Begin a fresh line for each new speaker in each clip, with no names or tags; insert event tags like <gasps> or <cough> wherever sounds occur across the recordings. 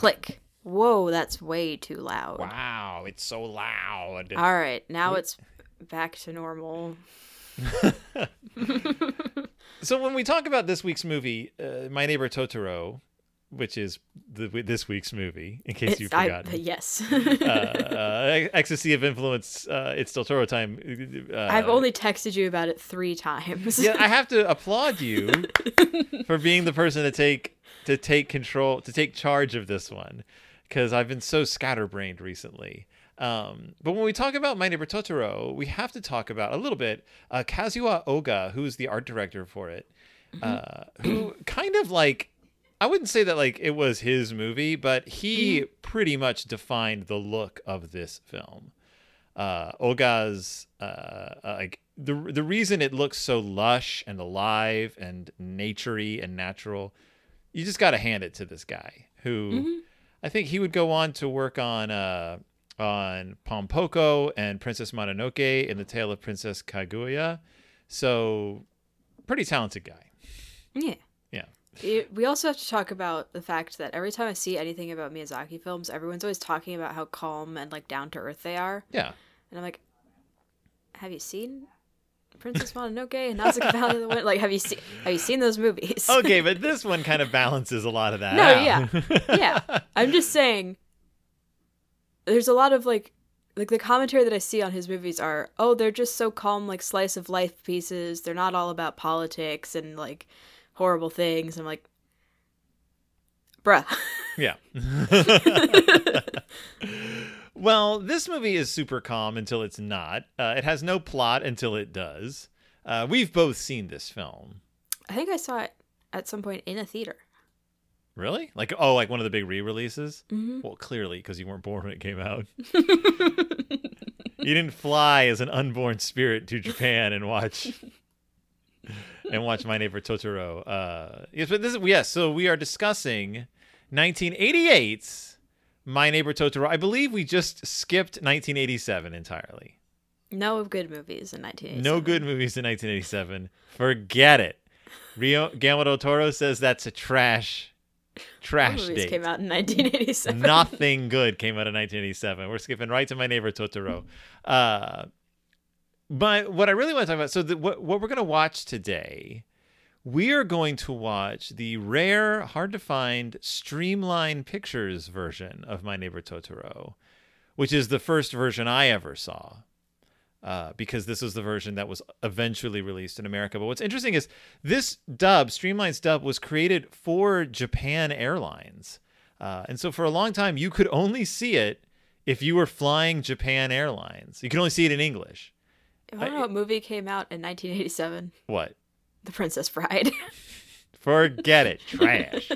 Click. Whoa, that's way too loud.
Wow, it's so loud.
All right, now it's back to normal. <laughs>
so when we talk about this week's movie, uh, My Neighbor Totoro, which is the, this week's movie, in case
It's,
you've
I,
forgotten,
yes. <laughs>
uh, uh, Ecstasy of Influence, uh, it's Totoro time. Uh,
I've only texted you about it three times.
yeah, I have to <laughs> applaud you for being the person to take to take control to take charge of this one because I've been so scatterbrained recently. Um, but when we talk about My Neighbor Totoro, we have to talk about a little bit uh, Kazuya Oga, who's the art director for it, uh, who kind of like I wouldn't say that like it was his movie, but he pretty much defined the look of this film. Uh, Oga's uh, uh, like the the reason it looks so lush and alive and naturey and natural, you just got to hand it to this guy who I think he would go on to work on uh, on Pom Poko and Princess Mononoke in the Tale of Princess Kaguya. So, pretty talented guy.
yeah. It- we also have to talk about the fact that every time I see anything about Miyazaki films, everyone's always talking about how calm and like down to earth they are,
Yeah.
and I'm like, have you seen Princess Mononoke and Nausicaa Valley of the Wind? Like, have you seen have you seen those movies? <laughs>
Okay, but this one kind of <laughs> balances a lot of that.
No,
out.
yeah. <laughs> yeah. I'm just saying there's a lot of like like the commentary that I see on his movies are, oh, they're just so calm, like slice of life pieces. They're not all about politics and like horrible things. I'm like, bruh. <laughs>
Yeah. <laughs> well, this movie is super calm until it's not. Uh, it has no plot until it does. Uh, we've both seen this film.
I think I saw it at some point in a theater.
Really? Like, oh, like one of the big re releases?
Mhm.
Well, clearly, because you weren't born when it came out. <laughs> you didn't fly as an unborn spirit to Japan and watch. And watch My Neighbor Totoro. Uh, yes, but this is yes. So we are discussing 1988's My Neighbor Totoro. I believe we just skipped 1987 entirely.
No good movies in 1987.
No good movies in 1987. Forget it. Rio Guillermo del Toro says that's a trash, trash
movies
date.
came out in 1987.
Nothing good came out of 1987. We're skipping right to my neighbor Totoro. Uh, but what I really want to talk about, so the, what what we're going to watch today, we are going to watch the rare, hard to find Streamline Pictures version of My Neighbor Totoro, which is the first version I ever saw. Uh, because this was the version that was eventually released in America. But what's interesting is this dub, Streamline's dub, was created for Japan Airlines. Uh, and so for a long time, you could only see it if you were flying Japan Airlines. You could only see it in English.
I don't know what movie came out in 1987.
What?
The Princess Bride. <laughs>
Forget it. Trash.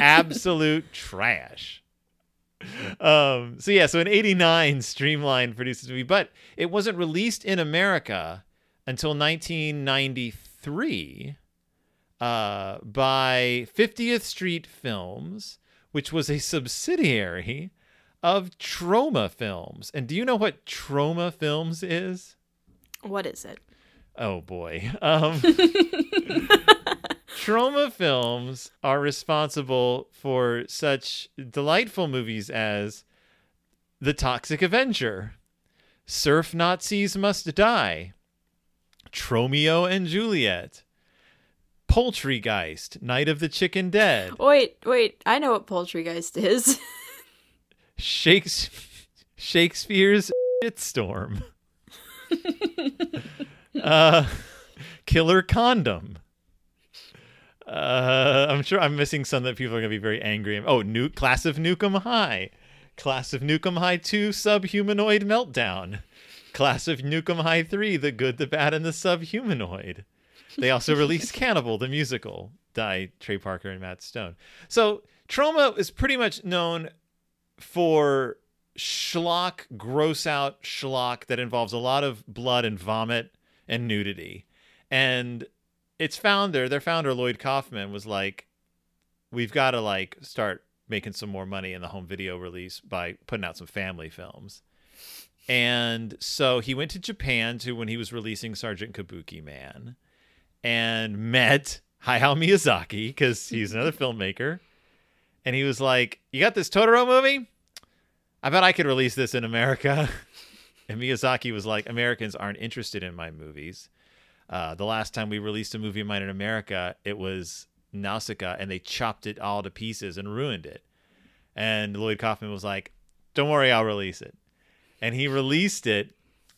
Absolute trash. Um, so yeah, so in 89, Streamline produced this movie, but it wasn't released in America until 1993 uh, by 50th Street Films, which was a subsidiary of Troma Films. And do you know what Troma Films is?
What is it?
Oh boy. <laughs> Um, Troma Films are responsible for such delightful movies as The Toxic Avenger, Surf Nazis Must Die, Tromeo and Juliet, Poultrygeist, Night of the Chicken Dead,
Wait, wait. I know what Poultrygeist is. <laughs>
Shakes- Shakespeare's Shitstorm, uh, Killer Condom. Uh, I'm sure I'm missing some that people are gonna be very angry. Oh, new class of Nuke 'Em High, class of Nuke 'Em High Two, Subhumanoid Meltdown, class of Nuke 'Em High Three, The Good, the Bad, and the Subhumanoid. They also released <laughs> Cannibal, the musical, by Trey Parker and Matt Stone. So Troma is pretty much known for schlock, gross out schlock that involves a lot of blood and vomit and nudity. And its founder, their founder Lloyd Kaufman was like, we've got to like start making some more money in the home video release by putting out some family films. And so he went to Japan to when he was releasing Sergeant Kabukiman and met <laughs> Hayao Miyazaki because he's another filmmaker and he was like, "You got this Totoro movie? I bet I could release this in America." <laughs> and Miyazaki was like, "Americans aren't interested in my movies. Uh, the last time we released a movie of mine in America, it was Nausicaa, and they chopped it all to pieces and ruined it." And Lloyd Kaufman was like, "Don't worry, I'll release it." And he released it,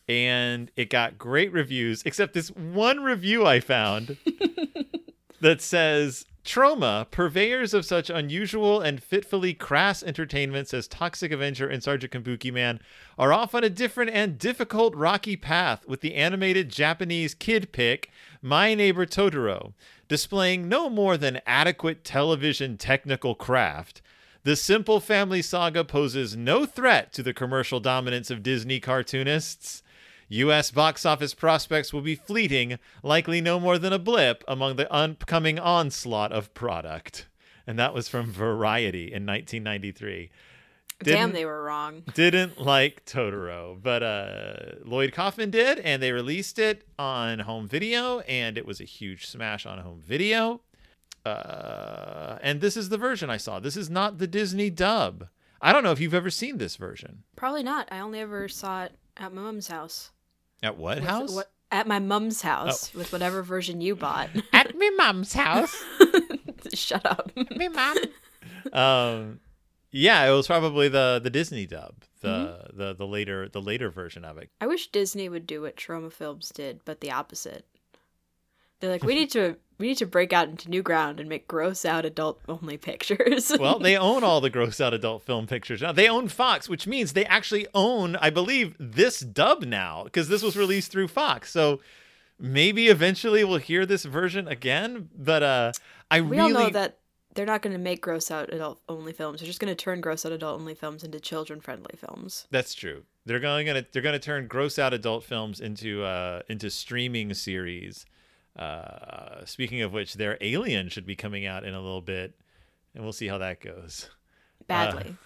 and it got great reviews, except this one review I found <laughs> that says Troma, purveyors of such unusual and fitfully crass entertainments as Toxic Avenger and Sergeant Kabukiman, are off on a different and difficult rocky path with the animated Japanese kid pick My Neighbor Totoro, displaying no more than adequate television technical craft. The simple family saga poses no threat to the commercial dominance of Disney cartoonists. U.S. box office prospects will be fleeting, likely no more than a blip among the upcoming onslaught of product. And that was from Variety in 1993.
Damn,
Didn't-
they were wrong. <laughs>
Didn't like Totoro, but uh, Lloyd Kaufman did, and they released it on home video, and it was a huge smash on home video. Uh, and this is the version I saw. This is not the Disney dub. I don't know if you've ever seen this version.
Probably not. I only ever saw it at my mom's house.
At what
With-
house?
what- at my mom's house with whatever version you bought.
At me mom's house. <laughs>
Shut up.
me mom. um, yeah, it was probably the the Disney dub, the the the later the later version of it.
I wish Disney would do what Troma Films did, but the opposite. They're like, we need to <laughs> we need to break out into new ground and make gross out adult only pictures. <laughs>
Well, they own all the gross out adult film pictures now. They own Fox, which means they actually own, I believe, this dub now because this was released through Fox. So maybe eventually we'll hear this version again. But uh, I
we
really
all know that they're not going to make gross out adult only films. They're just going to turn gross out adult only films into children friendly films.
That's true. They're going to they're going to turn gross out adult films into uh into streaming series. Uh, speaking of which, their Alien should be coming out in a little bit, and we'll see how that goes.
Badly. <laughs>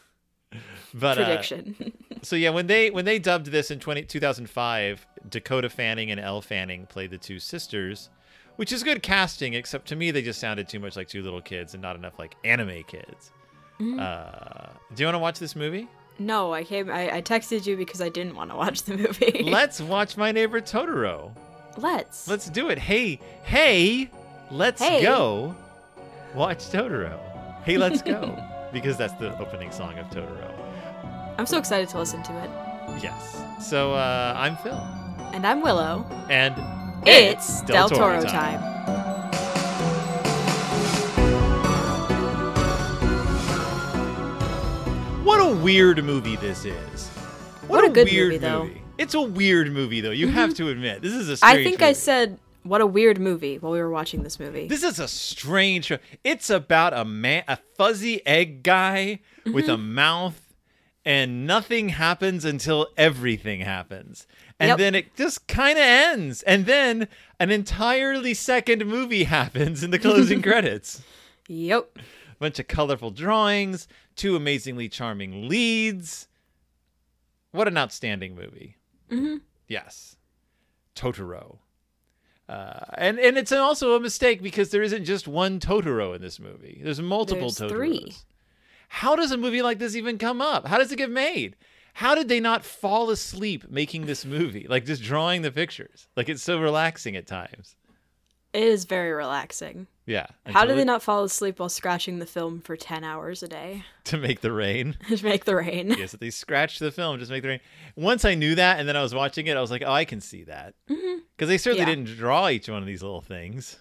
But uh,
Prediction. <laughs>
so yeah, when they when they dubbed this in 20, 2005, Dakota Fanning and Elle Fanning played the two sisters, which is good casting. Except to me, they just sounded too much like two little kids and not enough like anime kids.
Mm-hmm.
Uh, do you want to watch this movie?
no, I came. I, I texted you because I didn't want to watch the movie.
Let's <laughs> watch My Neighbor Totoro.
Let's.
Let's do it. Hey, hey, let's
Hey.
go watch Totoro. Hey, let's go. <laughs> because that's the opening song of Totoro.
I'm so excited to listen to it.
Yes. So uh, I'm Phil.
And I'm Willow.
And
It's Del Toro time.
What a weird movie this is.
What a good weird movie, though. Mm-hmm.
It's a weird movie, though. You have to admit. This is a strange
I think I said what a weird movie while we were watching this movie.
This is a strange. It's about a man, a fuzzy egg guy with
Mm-hmm.
a mouth, and nothing happens until everything happens, and
Yep.
then it just kind of ends, and then an entirely second movie <laughs> happens in the closing <laughs> credits.
yep.
A bunch of colorful drawings, two amazingly charming leads. What an outstanding movie.
Hmm
Yes. Totoro. Uh, and and it's also a mistake because there isn't just one Totoro in this movie. There's multiple
There's
Totoros.
three.
How does a movie like this even come up? How does it get made? How did they not fall asleep making this movie? Like just drawing the pictures. Like it's so relaxing at times.
It is very relaxing.
Yeah.
How did they
it-
not fall asleep while scratching the film for 10 hours a day <laughs>
to make the rain? <laughs>
to make the rain?
yes, they scratched the film just make the rain. Once I knew that, and then I was watching it, I was like, oh, I can see that because they certainly
Yeah.
didn't draw each one of these little things.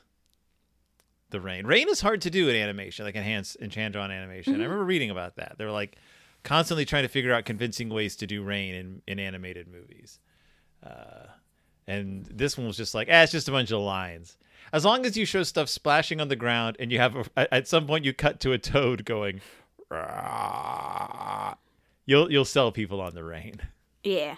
The rain, rain is hard to do in animation, like enhance and hand drawn animation. I remember reading about that. They were like constantly trying to figure out convincing ways to do rain in in animated movies. Uh, and this one was just like, eh, it's just a bunch of lines. As long as you show stuff splashing on the ground, and you have a, at- some point you cut to a toad going, "Rah," you'll you'll sell people on the rain.
Yeah.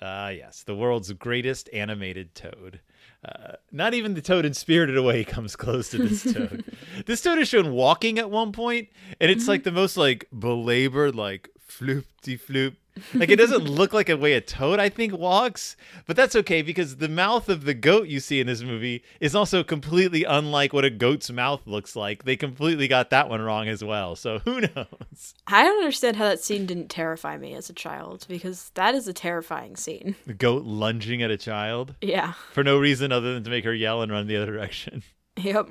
Ah, yes, the world's greatest animated toad. Uh, not even the toad in Spirited Away comes close to this toad. <laughs> this toad is shown walking at one point, and it's like the most like belabored, like floop de floop. Like it doesn't look like a way a toad I think walks, but that's okay because the mouth of the goat you see in this movie is also completely unlike what a goat's mouth looks like. They completely got that one wrong as well. So who <laughs> knows?
I don't understand how that scene didn't terrify me as a child because that is a terrifying scene.
The goat lunging at a child
Yeah.
for no reason other than to make her yell and run the other <laughs> direction.
Yep.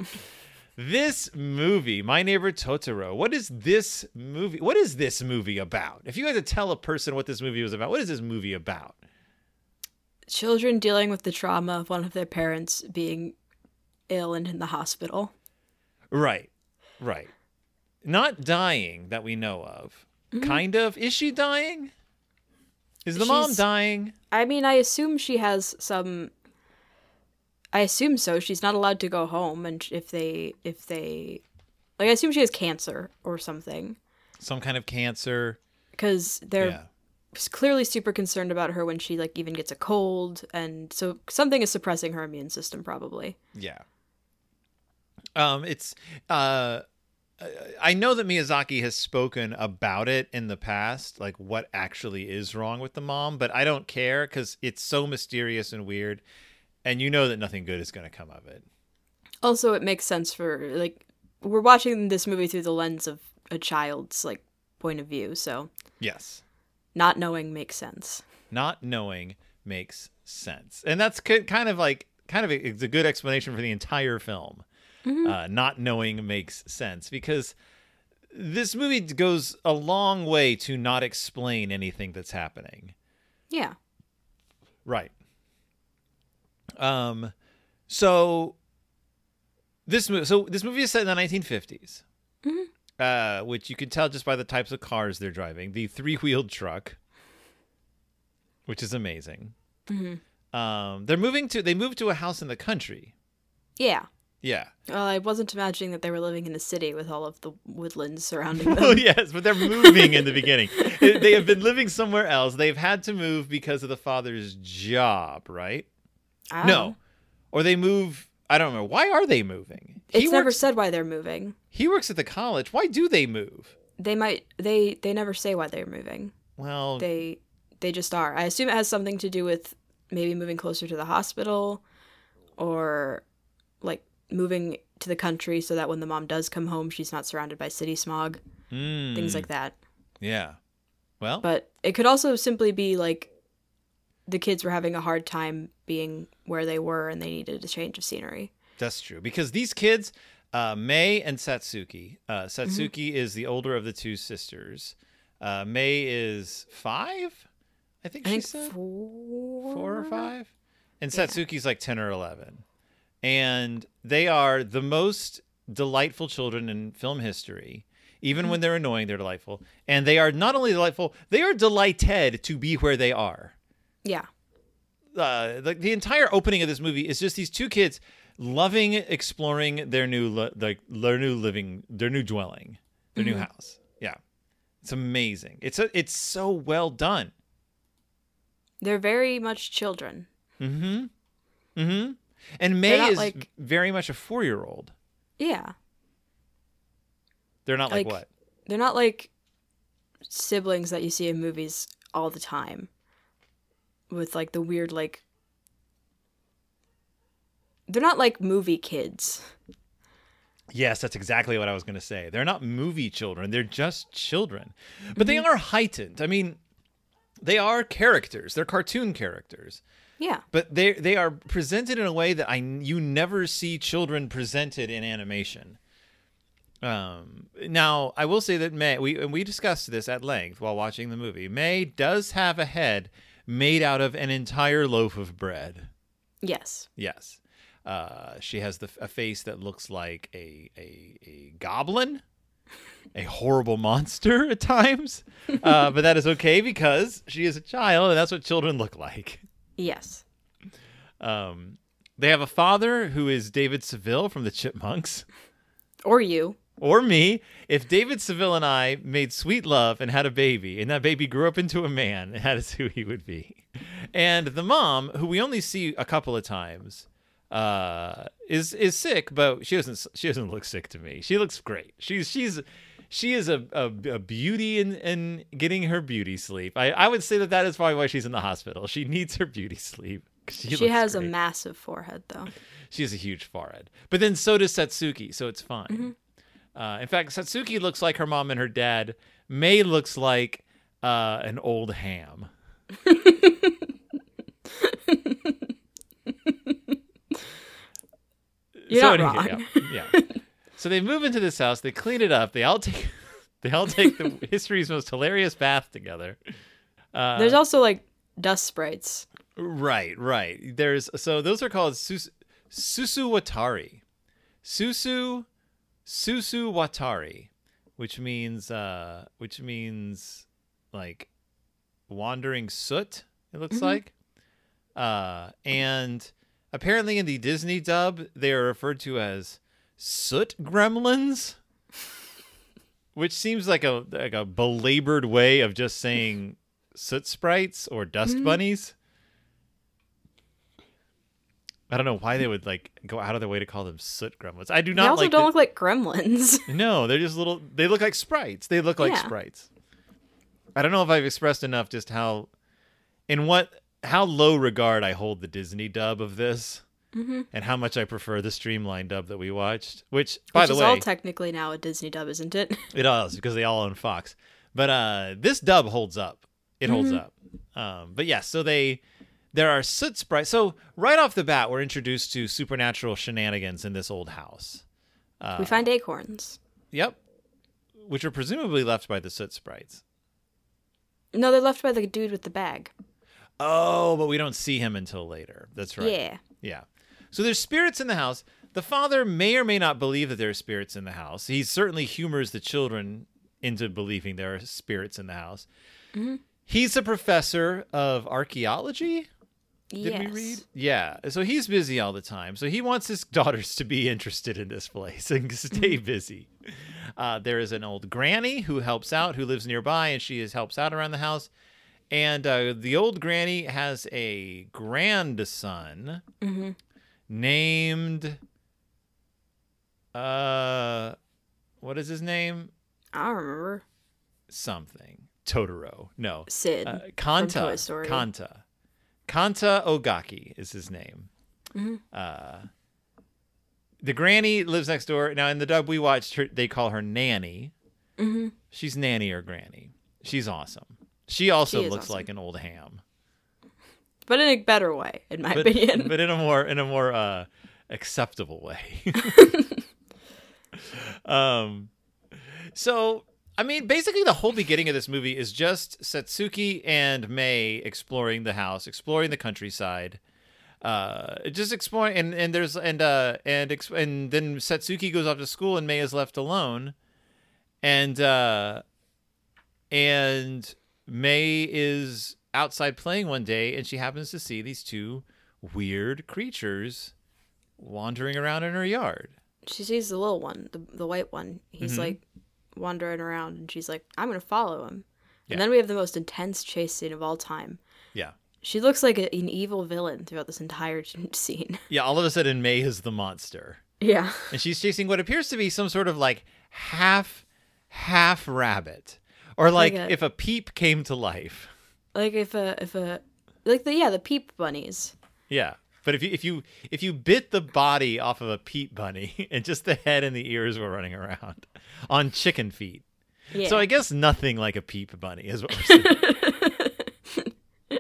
This movie, My Neighbor Totoro, what is this movie? What is this movie about? If you had to tell a person what this movie was about, what is this movie about?
Children dealing with the trauma of one of their parents being ill and in the hospital.
Right. Right. Not dying that we know of. Mm-hmm. Kind of. Is she dying? Is the mom dying?
I mean, I assume she has some. I assume so. She's not allowed to go home, and if they, if they, like, I assume she has cancer or something,
Some kind of cancer.
because they're
Yeah.
clearly super concerned about her when she like even gets a cold, and so something is suppressing her immune system, probably.
Yeah. Um, it's uh, I know that Miyazaki has spoken about it in the past, like what actually is wrong with the mom, but I don't care because it's so mysterious and weird, and you know that nothing good is going to come of it.
Also, it makes sense for like we're watching this movie through the lens of a child's like point of view, so
Yes,
not knowing makes sense.
not knowing makes sense, and that's ki- kind of like kind of a, it's a good explanation for the entire film. Uh, not knowing makes sense because this movie goes a long way to not explain anything that's happening.
Yeah.
Right. Um so this movie so this movie is set in the 1950s. Uh which you can tell just by the types of cars they're driving. The three-wheeled truck which is amazing. Um they're moving to they moved to a house in the country.
Yeah.
Yeah.
Well, I wasn't imagining that they were living in a city with all of the woodlands surrounding <laughs> them.
Oh yes, but they're moving in the beginning. They have been living somewhere else. They've had to move because of the father's job, right?
I
No. Or they move. I don't know. Why are they moving?
It's never said why they're moving.
he works at the college. Why do they move?
They might they they never say why they're moving.
Well,
They they just are. I assume it has something to do with maybe moving closer to the hospital or like moving to the country so that when the mom does come home she's not surrounded by city smog,
mm,
things like that.
yeah. Well,
But it could also simply be like the kids were having a hard time being where they were and they needed a change of scenery.
that's true because these kids, uh, May and Satsuki. Uh, Satsuki
Mm-hmm.
is the older of the two sisters. Uh, May is five. I think
I
she
think
said
four,
four or five, and Satsuki's like ten or eleven, and they are the most delightful children in film history. Even when they're annoying, they're delightful, and they are not only delightful; they are delighted to be where they are.
Yeah.
Uh, the, the entire opening of this movie is just these two kids loving exploring their new li- like their new living, their new dwelling, their new house. Yeah, it's amazing. It's a, it's so well done.
They're very much children.
Mm-hmm. Mm-hmm. And May is
like-
very much a four-year-old.
Yeah.
They're not like,
Like-
what?
They're not like siblings that you see in movies all the time with like the weird like They're not like movie kids.
Yes, that's exactly what I was going to say. They're not movie children. They're just children. But they are heightened. I mean, they are characters. They're cartoon characters.
Yeah.
But they they are presented in a way that I you never see children presented in animation. Um, now I will say that May we and we discussed this at length while watching the movie. May does have a head made out of an entire loaf of bread.
Yes.
Yes. Uh, she has the, a face that looks like a, a, a goblin, a horrible monster at times. Uh, <laughs> but that is okay because she is a child and that's what children look like.
Yes.
Um, they have a father who is David Seville from the Chipmunks.
Or you.
Or me, if David Seville and I made sweet love and had a baby, and that baby grew up into a man, <laughs> that is who he would be. And the mom, who we only see a couple of times, uh, is is sick, but she doesn't she doesn't look sick to me. She looks great. She's she's she is a, a, a beauty in, in getting her beauty sleep. I, I would say that that is probably why she's in the hospital. She needs her beauty sleep. <laughs>
She, she has great. a massive forehead, though.
She has a huge forehead. But then so does Satsuki, so it's fine. Mm-hmm. Uh, in fact, Satsuki looks like her mom and her dad. Mei looks like uh, an old ham. <laughs>
You're so not wrong.
Yeah, yeah. so they move into this house. They clean it up. They all take <laughs> they all take the <laughs> history's most hilarious bath together.
Uh, There's also like dust sprites.
Right, right. There's so those are called sus, susuwatari. Susu susu watari, which means uh which means like wandering soot, it looks mm-hmm. like. Uh and apparently in the Disney dub they are referred to as soot gremlins. <laughs> which seems like a like a belabored way of just saying soot sprites or dust mm-hmm. bunnies. I don't know why they would like go out of their way to call them soot gremlins. I do not.
They also
like
don't
the...
look like gremlins. <laughs>
No, they're just little. They look like sprites. They look like yeah. sprites. I don't know if I've expressed enough just how, in what how low regard I hold the Disney dub of this, mm-hmm. and how much I prefer the streamlined dub that we watched. Which, by
which
the
is
way,
all technically now a Disney dub, isn't it? <laughs>
it is because they all own Fox. But uh, this dub holds up. It holds mm-hmm. up. Um, but yeah, so they there are soot sprites. So right off the bat, we're introduced to supernatural shenanigans in this old house.
Uh, we find acorns.
Yep, which are presumably left by the soot sprites.
No, they're left by the dude with the bag.
Oh, but we don't see him until later. That's right.
Yeah.
Yeah. So there's spirits in the house. The father may or may not believe that there are spirits in the house. He certainly humors the children into believing there are spirits in the house. Mm-hmm. He's a professor of archaeology. Did yes. we read? Yeah. So he's busy all the time. So he wants his <laughs> daughters to be interested in this place and stay mm-hmm. busy. Uh, there is an old granny who helps out, who lives nearby, and she is, helps out around the house. And uh, the old granny has a grandson mm-hmm. named. Uh, what is his name?
I don't remember.
Something. Totoro. No.
Sid. Uh,
Kanta. Kanta. Kanta Ogaki is his name. Mm-hmm. Uh, the granny lives next door. Now, in the dub we watched, her, they call her Nanny. Mm-hmm. She's Nanny or Granny. She's awesome. She also she looks awesome. like an old ham,
but in a better way, in my
but,
opinion.
But in a more in a more uh, acceptable way. <laughs> <laughs> um, so I mean, basically, the whole beginning of this movie is just Satsuki and May exploring the house, exploring the countryside, uh, just exploring. And, and there's and uh and and then Satsuki goes off to school, and May is left alone, and uh, and May is outside playing one day, and she happens to see these two weird creatures wandering around in her yard.
She sees the little one, the the white one. He's mm-hmm. like wandering around and she's like, I'm going to follow him. Yeah. And then we have the most intense chase scene of all time.
Yeah.
She looks like a, an evil villain throughout this entire <laughs> scene.
Yeah, all of a sudden May is the monster.
Yeah.
And she's chasing what appears to be some sort of like half half rabbit. Or like, like a, if a peep came to life.
Like if a if a like the yeah, the peep bunnies.
Yeah. But if you if you if you bit the body off of a peep bunny <laughs> and just the head and the ears were running around <laughs> on chicken feet. Yeah. So I guess nothing like a peep bunny is what we're saying. <laughs>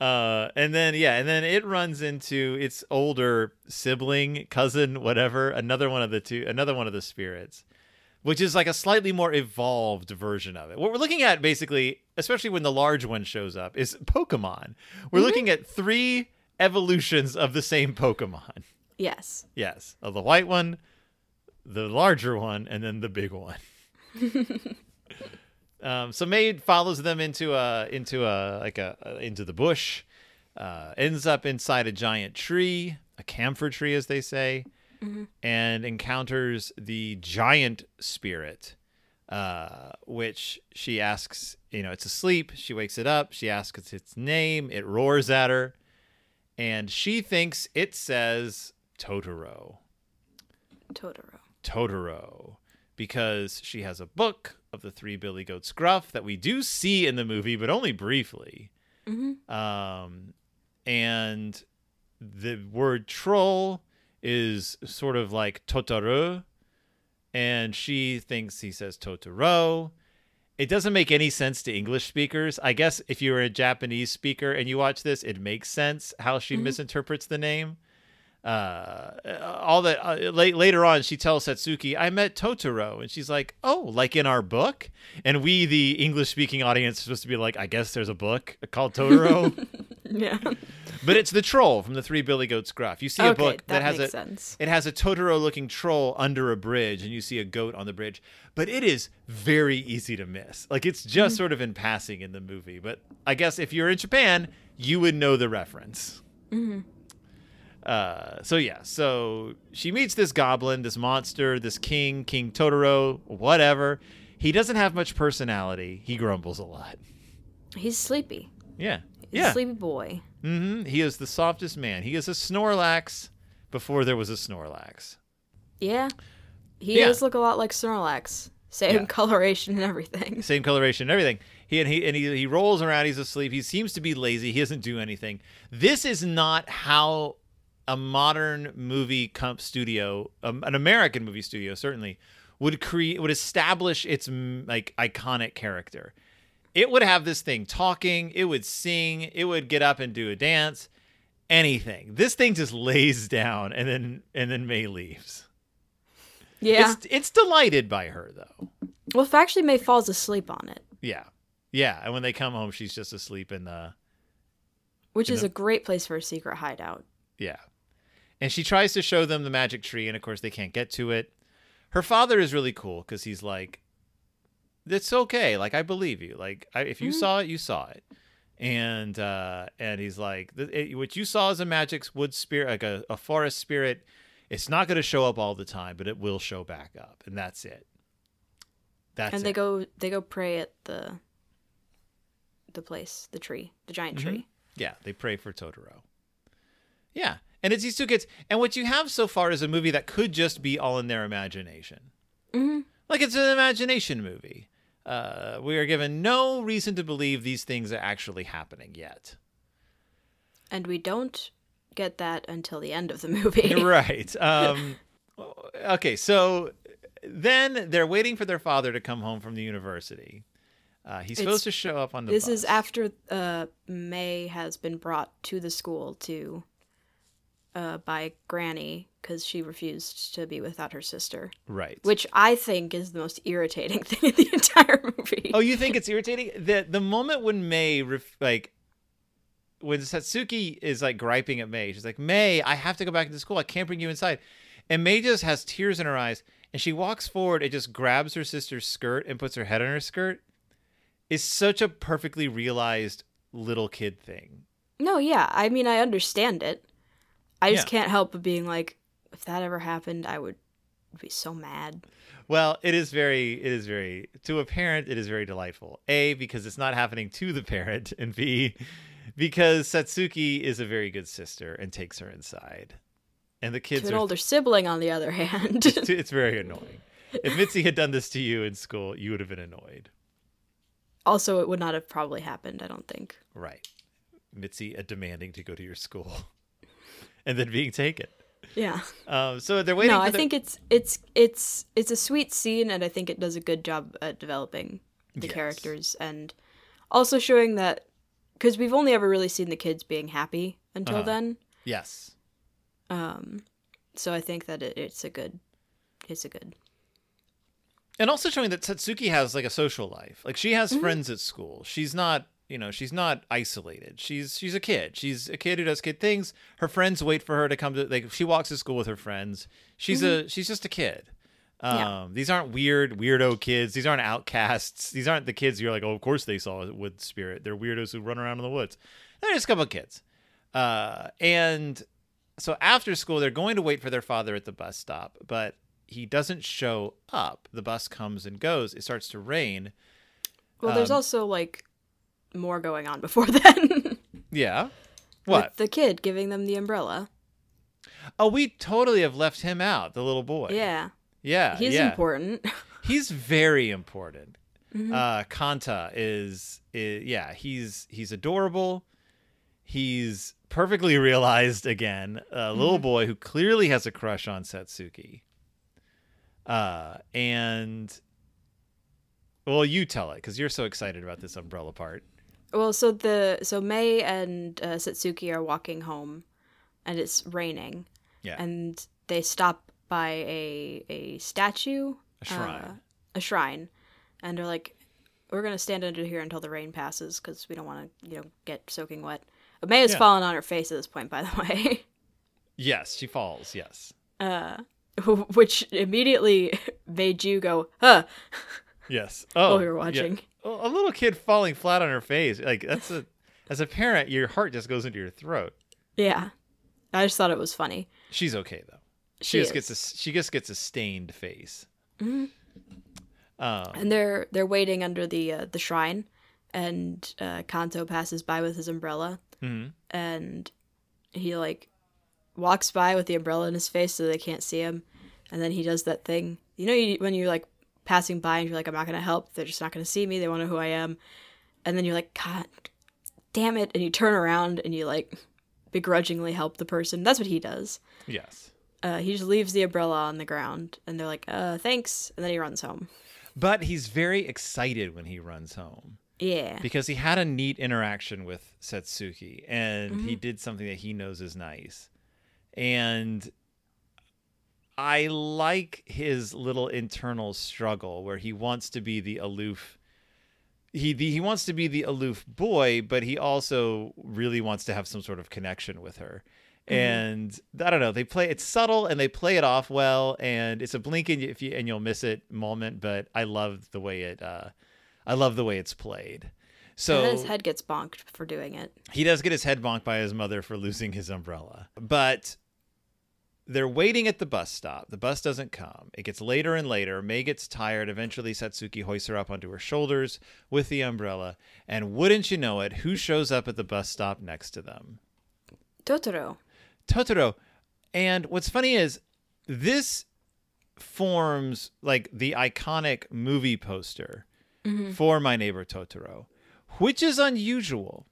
uh, and then yeah, and then it runs into its older sibling, cousin, whatever, another one of the two, another one of the spirits, which is like a slightly more evolved version of it. What we're looking at basically, especially when the large one shows up, is Pokemon. We're mm-hmm. looking at three evolutions of the same Pokemon.
Yes.
Yes, of the white one, the larger one, and then the big one. <laughs> um, so Maid follows them into a into a like a, a into the bush, uh, ends up inside a giant tree, a camphor tree, as they say, mm-hmm. and encounters the giant spirit. Uh, which she asks, you know, it's asleep. She wakes it up. She asks its name. It roars at her and she thinks it says Totoro.
Totoro.
Totoro, because she has a book of the three Billy Goats Gruff that we do see in the movie, but only briefly.
Mm-hmm.
Um, and the word troll is sort of like Totoro, and she thinks he says Totoro. It doesn't make any sense to English speakers. I guess if you were a Japanese speaker and you watch this, it makes sense how she
Mhm.
misinterprets the name. Uh, all that uh, late, later on, she tells Satsuki, "I met Totoro," and she's like, "Oh, like in our book?" And we, the English-speaking audience, are supposed to be like, "I guess there's a book called Totoro." <laughs>
Yeah.
But it's the troll from the Three Billy Goats Gruff. You see a book that,
that,
has a
sense.
it has a Totoro looking troll under a bridge and you see a goat on the bridge. But it is very easy to miss. Like it's just
Mm-hmm.
sort of in passing in the movie. But I guess if you're in Japan, you would know the reference.
hmm
Uh, so yeah, so she meets this goblin, this monster, this king, King Totoro, whatever. He doesn't have much personality. He grumbles a lot.
He's sleepy.
Yeah.
He's
yeah.
a sleepy boy.
Mm-hmm. He is the softest man. He is a Snorlax before there was a Snorlax.
Yeah. He
Yeah.
does look a lot like Snorlax. Same
Yeah.
coloration and everything. <laughs>
Same coloration and everything. He and he and he, he rolls around. He's asleep. He seems to be lazy. He doesn't do anything. This is not how a modern movie comp studio, um, an American movie studio, certainly would create would establish its like iconic character. It would have this thing talking. It would sing. It would get up and do a dance. Anything. This thing just lays down and then and then May leaves.
Yeah.
It's it's delighted by her though.
Well, if actually May falls asleep on it,
Yeah. Yeah. And when they come home, she's just asleep in the.
which
You
is
know-
a great place for a secret hideout.
Yeah. And she tries to show them the magic tree, and of course, they can't get to it. Her father is really cool because he's like, it's okay. Like, I believe you. Like, I, if you
Mhm.
saw it, you saw it. And uh, and he's like, what you saw is a magic wood spirit, like a, a forest spirit, it's not going to show up all the time, but it will show back up, and that's it. That's
and they
it.
go they go pray at the the place, the tree, the giant
Mhm.
tree.
Yeah, they pray for Totoro. Yeah, and it's these two kids. And what you have so far is a movie that could just be all in their imagination.
hmm
Like it's an imagination movie. Uh, we are given no reason to believe these things are actually happening yet.
And we don't get that until the end of the <laughs> movie. <laughs>
right. Um, <laughs> okay, so then they're waiting for their father to come home from the university. Uh, he's supposed
It's-
to show up on the
This
bus.
is after uh, May has been brought to the school to uh, by Granny because she refused to be without her sister,
right.
which I think is the most irritating <laughs> thing in the entire movie.
Oh, you think it's irritating? The the moment when May ref, like when Satsuki is like griping at May, she's like, "May, I have to go back into school. I can't bring you inside." And May just has tears in her eyes, and she walks forward and just grabs her sister's skirt and puts her head on her skirt. Is such a perfectly realized little kid thing.
No, yeah, I mean I understand it. I just
Yeah.
can't help but being like, if that ever happened, I would be so mad.
Well, it is very, it is very to a parent. It is very delightful. A because it's not happening to the parent, <laughs> and B because Satsuki is a very good sister and takes her inside, and the kids
to an
are
older sibling, on the other <laughs> hand,
it's, it's very annoying. If Mitzi had done this to you in school, you would have been annoyed,
also it would not have probably happened. I don't think.
right? Mitzi demanding to go to your school, <laughs> and then being taken.
Yeah.
Um, so they're waiting.
no, I
the-
think it's it's it's it's a sweet scene, and I think it does a good job at developing the
Yes.
characters and also showing that because we've only ever really seen the kids being happy until
Uh-huh.
then.
yes.
Um, so I think that it, it's a good, it's a good.
and also showing that Satsuki has like a social life. Like she
Mm-hmm.
has friends at school. She's not, you know, she's not isolated. She's she's a kid. She's a kid who does kid things. Her friends wait for her to come to like she walks to school with her friends. She's a she's just a kid. Um,
Mm-hmm. Yeah.
these aren't weird weirdo kids. These aren't outcasts. These aren't the kids you're like, oh, of course they saw a wood spirit. They're weirdos who run around in the woods. They're just a couple of kids. Uh, and so after school, they're going to wait for their father at the bus stop, but he doesn't show up. The bus comes and goes. It starts to rain.
Well, there's
Um,
also like more going on before <laughs> then.
Yeah. What?
With the kid giving them the umbrella.
Oh, we totally have left him out, the little boy.
Yeah,
Yeah.
he's
yeah.
important. <laughs>
he's very important.
Mhm.
Uh, Kanta is, is yeah, he's he's adorable. He's perfectly realized again, a little
Mhm.
boy who clearly has a crush on Satsuki. Uh, and well, you tell it because you're so excited about this umbrella part.
Well, so the so May and uh, Satsuki are walking home, and it's raining.
Yeah.
And they stop by a a statue,
A shrine.
uh, a shrine, and they're like, "We're gonna stand under here until the rain passes because we don't want to, you know, get soaking wet." But May has
Yeah.
fallen on her face at this point, by the way. <laughs>
yes, she falls. Yes.
Uh, <laughs> which immediately <laughs> made you go, "Huh."
Yes. <laughs> Oh,
while we were watching.
Well, a little kid falling flat on her face, like that's a. As a parent, your heart just goes into your throat.
Yeah. I just thought it was funny.
She's okay though. She,
She
just
is.
gets a she just gets a stained face.
Mhm.
Um,
and they're they're waiting under the uh, the shrine, and uh, Kanta passes by with his umbrella,
mhm.
and he like walks by with the umbrella in his face so they can't see him, and then he does that thing. You know, you, when you're like passing by and you're like, I'm not gonna help. They're just not gonna see me. They want to know who I am, and then you're like, God, damn it! And you turn around and you like begrudgingly help the person. That's what he does.
Yes.
Uh, he just leaves the umbrella on the ground, and they're like, uh, thanks, and then he runs home.
But he's very excited when he runs home
Yeah.
because he had a neat interaction with Satsuki and
Mm-hmm.
he did something that he knows is nice. And I like his little internal struggle where he wants to be the aloof he the, he wants to be the aloof boy, but he also really wants to have some sort of connection with her. And I don't know, they play it's subtle and they play it off well, and it's a blink and you, if you and you'll miss it moment. But I love the way it, uh, I love the way it's played. So
his head gets bonked for doing it.
he does get his head bonked by his mother for losing his umbrella. But they're waiting at the bus stop. The bus doesn't come. It gets later and later. May gets tired. Eventually, Satsuki hoists her up onto her shoulders with the umbrella. And wouldn't you know it, who shows up at the bus stop next to them?
Totoro.
Totoro. And what's funny is this forms like the iconic movie poster mm-hmm. for My Neighbor Totoro, which is unusual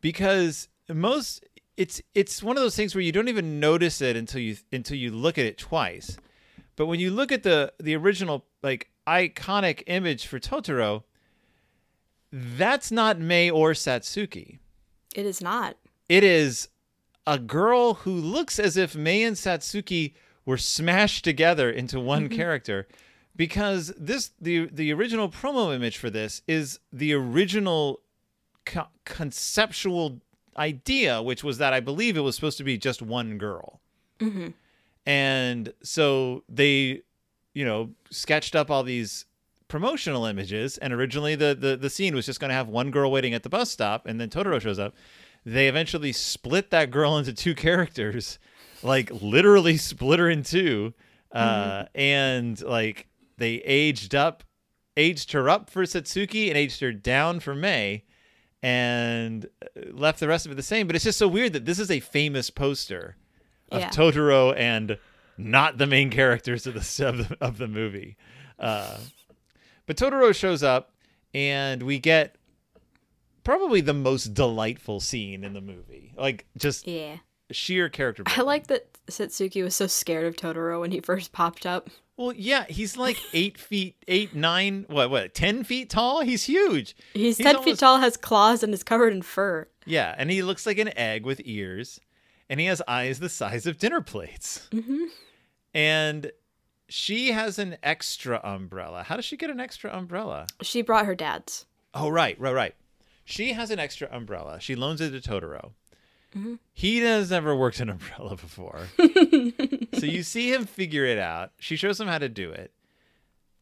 because most it's it's one of those things where you don't even notice it until you until you look at it twice. But when you look at the the original like iconic image for Totoro, that's not Mei or Satsuki
It is not.
it is a girl who looks as if Mei and Satsuki were smashed together into one mm-hmm. character because this the the original promo image for this is the original co- conceptual idea which was that I believe it was supposed to be just one girl.
hmm
And so they, you know, sketched up all these promotional images. And originally the the, the scene was just going to have one girl waiting at the bus stop, and then Totoro shows up. They eventually split that girl <laughs> into two characters, like literally split her in two, uh, and like they aged up, aged her up for Satsuki and aged her down for Mei. And uh, left the rest of it the same, but it's just so weird that this is a famous poster of
Yeah.
Totoro and not the main characters of the <laughs> of the, of the movie. Uh, but Totoro shows up, and we get probably the most delightful scene in the movie. Like just
Yeah.
Sheer character.
I like that Satsuki was so scared of Totoro when he first popped up.
Well, yeah, he's like <laughs> eight feet, eight, nine, what, what, ten feet tall? He's huge.
He's,
He's
10
almost-
feet tall, has claws, and is covered in fur.
Yeah, and he looks like an egg with ears, and he has eyes the size of dinner plates.
hmm
And she has an extra umbrella. How does she get an extra umbrella?
She brought her dad's.
Oh, right, right, right. She has an extra umbrella. She loans it to Totoro. He has never worked an <laughs> umbrella before. so you see him figure it out. She shows him how to do it.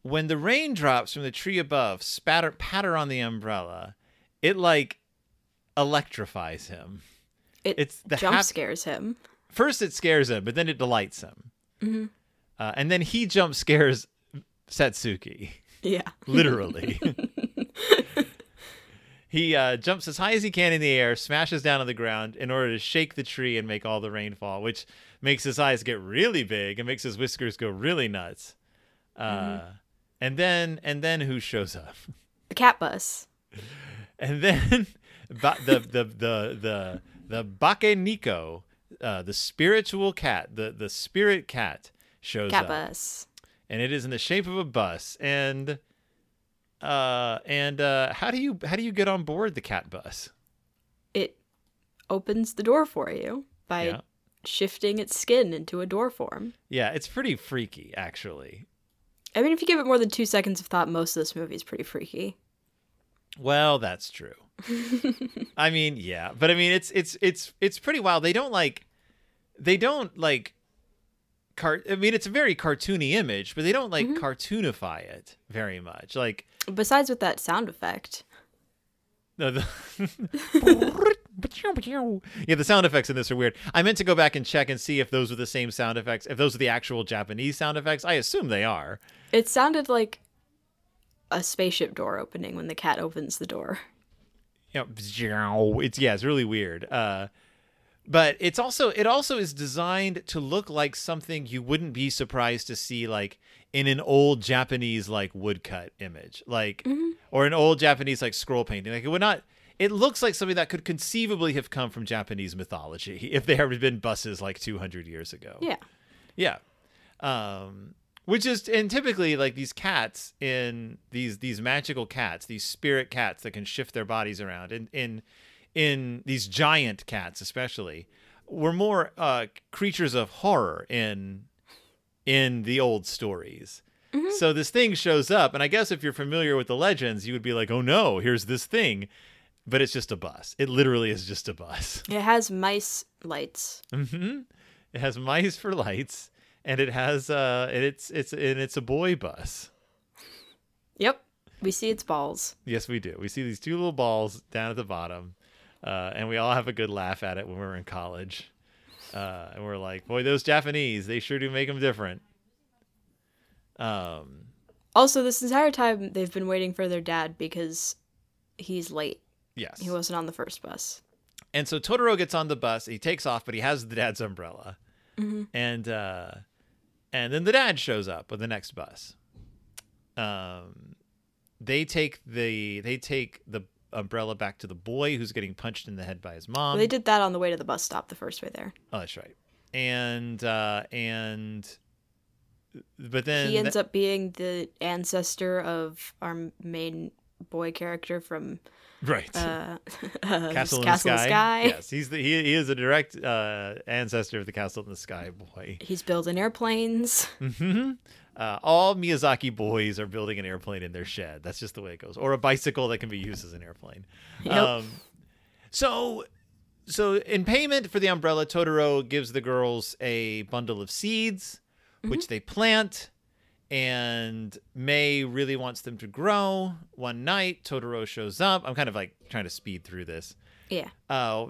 When the raindrops from the tree above spatter patter on the umbrella, it like electrifies him.
It
It's the
jump
hap-
scares him.
First it scares him, but then it delights him.
Mhm.
Uh, and then he jump scares Satsuki.
Yeah. <laughs>
literally. <laughs> he uh, jumps as high as he can in the air, smashes down on the ground in order to shake the tree and make all the rain fall, which makes his eyes get really big and makes his whiskers go really nuts. Uh, And then and then who shows up?
The cat bus. <laughs>
And then ba- the the the the the Bakeneko, uh, the spiritual cat, the the spirit cat shows
Cat
up, Cat
bus.
and it is in the shape of a bus. And uh and uh how do you how do you get on board the cat bus?
It opens the door for you by
Yeah.
shifting its skin into a door form.
Yeah, it's pretty freaky actually.
I mean, if you give it more than two seconds of thought, most of this movie is pretty freaky.
Well, that's true. <laughs> I mean, yeah, but I mean, it's it's it's it's pretty wild. They don't like, they don't like, cart. I mean, it's a very cartoony image, but they don't like cartoonify it very much. Like,
Besides with that sound effect.
no, the <laughs> yeah, the sound effects in this are weird. I meant to go back and check and see if those were the same sound effects, if those are the actual Japanese sound effects. I assume they are.
It sounded like a spaceship door opening when the cat opens the door.
you know, it's yeah, it's really weird. Uh, but it's also it also is designed to look like something you wouldn't be surprised to see like in an old Japanese like woodcut image, like or an old Japanese like scroll painting. Like it would not. It looks like something that could conceivably have come from Japanese mythology <laughs> if there had been buses like 200 years ago.
Yeah.
Yeah. Um which is and typically like these cats in these these magical cats, these spirit cats that can shift their bodies around in in in these giant cats especially were more uh creatures of horror in in the old stories. So this thing shows up and I guess if you're familiar with the legends, you would be like, "Oh no, here's this thing." But it's just a bus. It literally is just a bus. <laughs>
It has mice lights.
Mm-hmm. It has mice for lights, and it has uh, and it's it's and it's a boy bus.
Yep. We see its balls.
Yes, we do. We see these two little balls down at the bottom, uh, and we all have a good laugh at it when we were in college. Uh, and we're like, boy, those Japanese, they sure do make them different. Um,
Also, this entire time they've been waiting for their dad because he's late.
yes.
He wasn't on the first bus.
And so Totoro gets on the bus. He takes off, but he has the dad's umbrella. And uh, and then the dad shows up with the next bus. Um, they take the they take the umbrella back to the boy who's getting punched in the head by his mom.
Well, they did that on the way to the bus stop the first way there.
oh, that's right. And uh, and but then
he ends up being the ancestor of our main boy character from
right.
uh, <laughs>
Castle, in,
Castle
the
in
Sky.
the Sky.
Yes, he's the he, he is a direct uh, ancestor of the Castle in the Sky boy.
He's building airplanes.
hmm Uh, all Miyazaki boys are building an airplane in their shed. That's just the way it goes, or a bicycle that can be used as an airplane. <laughs>
Yep.
Um, so, so in payment for the umbrella, Totoro gives the girls a bundle of seeds, which they plant. And May really wants them to grow. One night, Totoro shows up. I'm kind of like trying to speed through this
Yeah.
uh,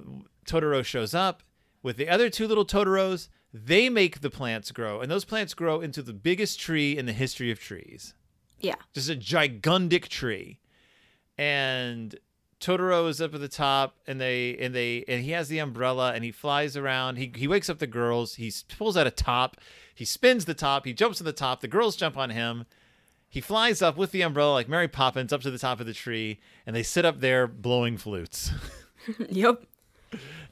Totoro shows up with the other two little Totoros. They make the plants grow, and those plants grow into the biggest tree in the history of trees.
Yeah.
Just a gigantic tree. And Totoro is up at the top, and they and they and he has the umbrella, and he flies around. He he wakes up the girls. He pulls out a top. He spins the top. He jumps on the top. The girls jump on him. He flies up with the umbrella like Mary Poppins up to the top of the tree, and they sit up there blowing flutes. <laughs> <laughs>
yep.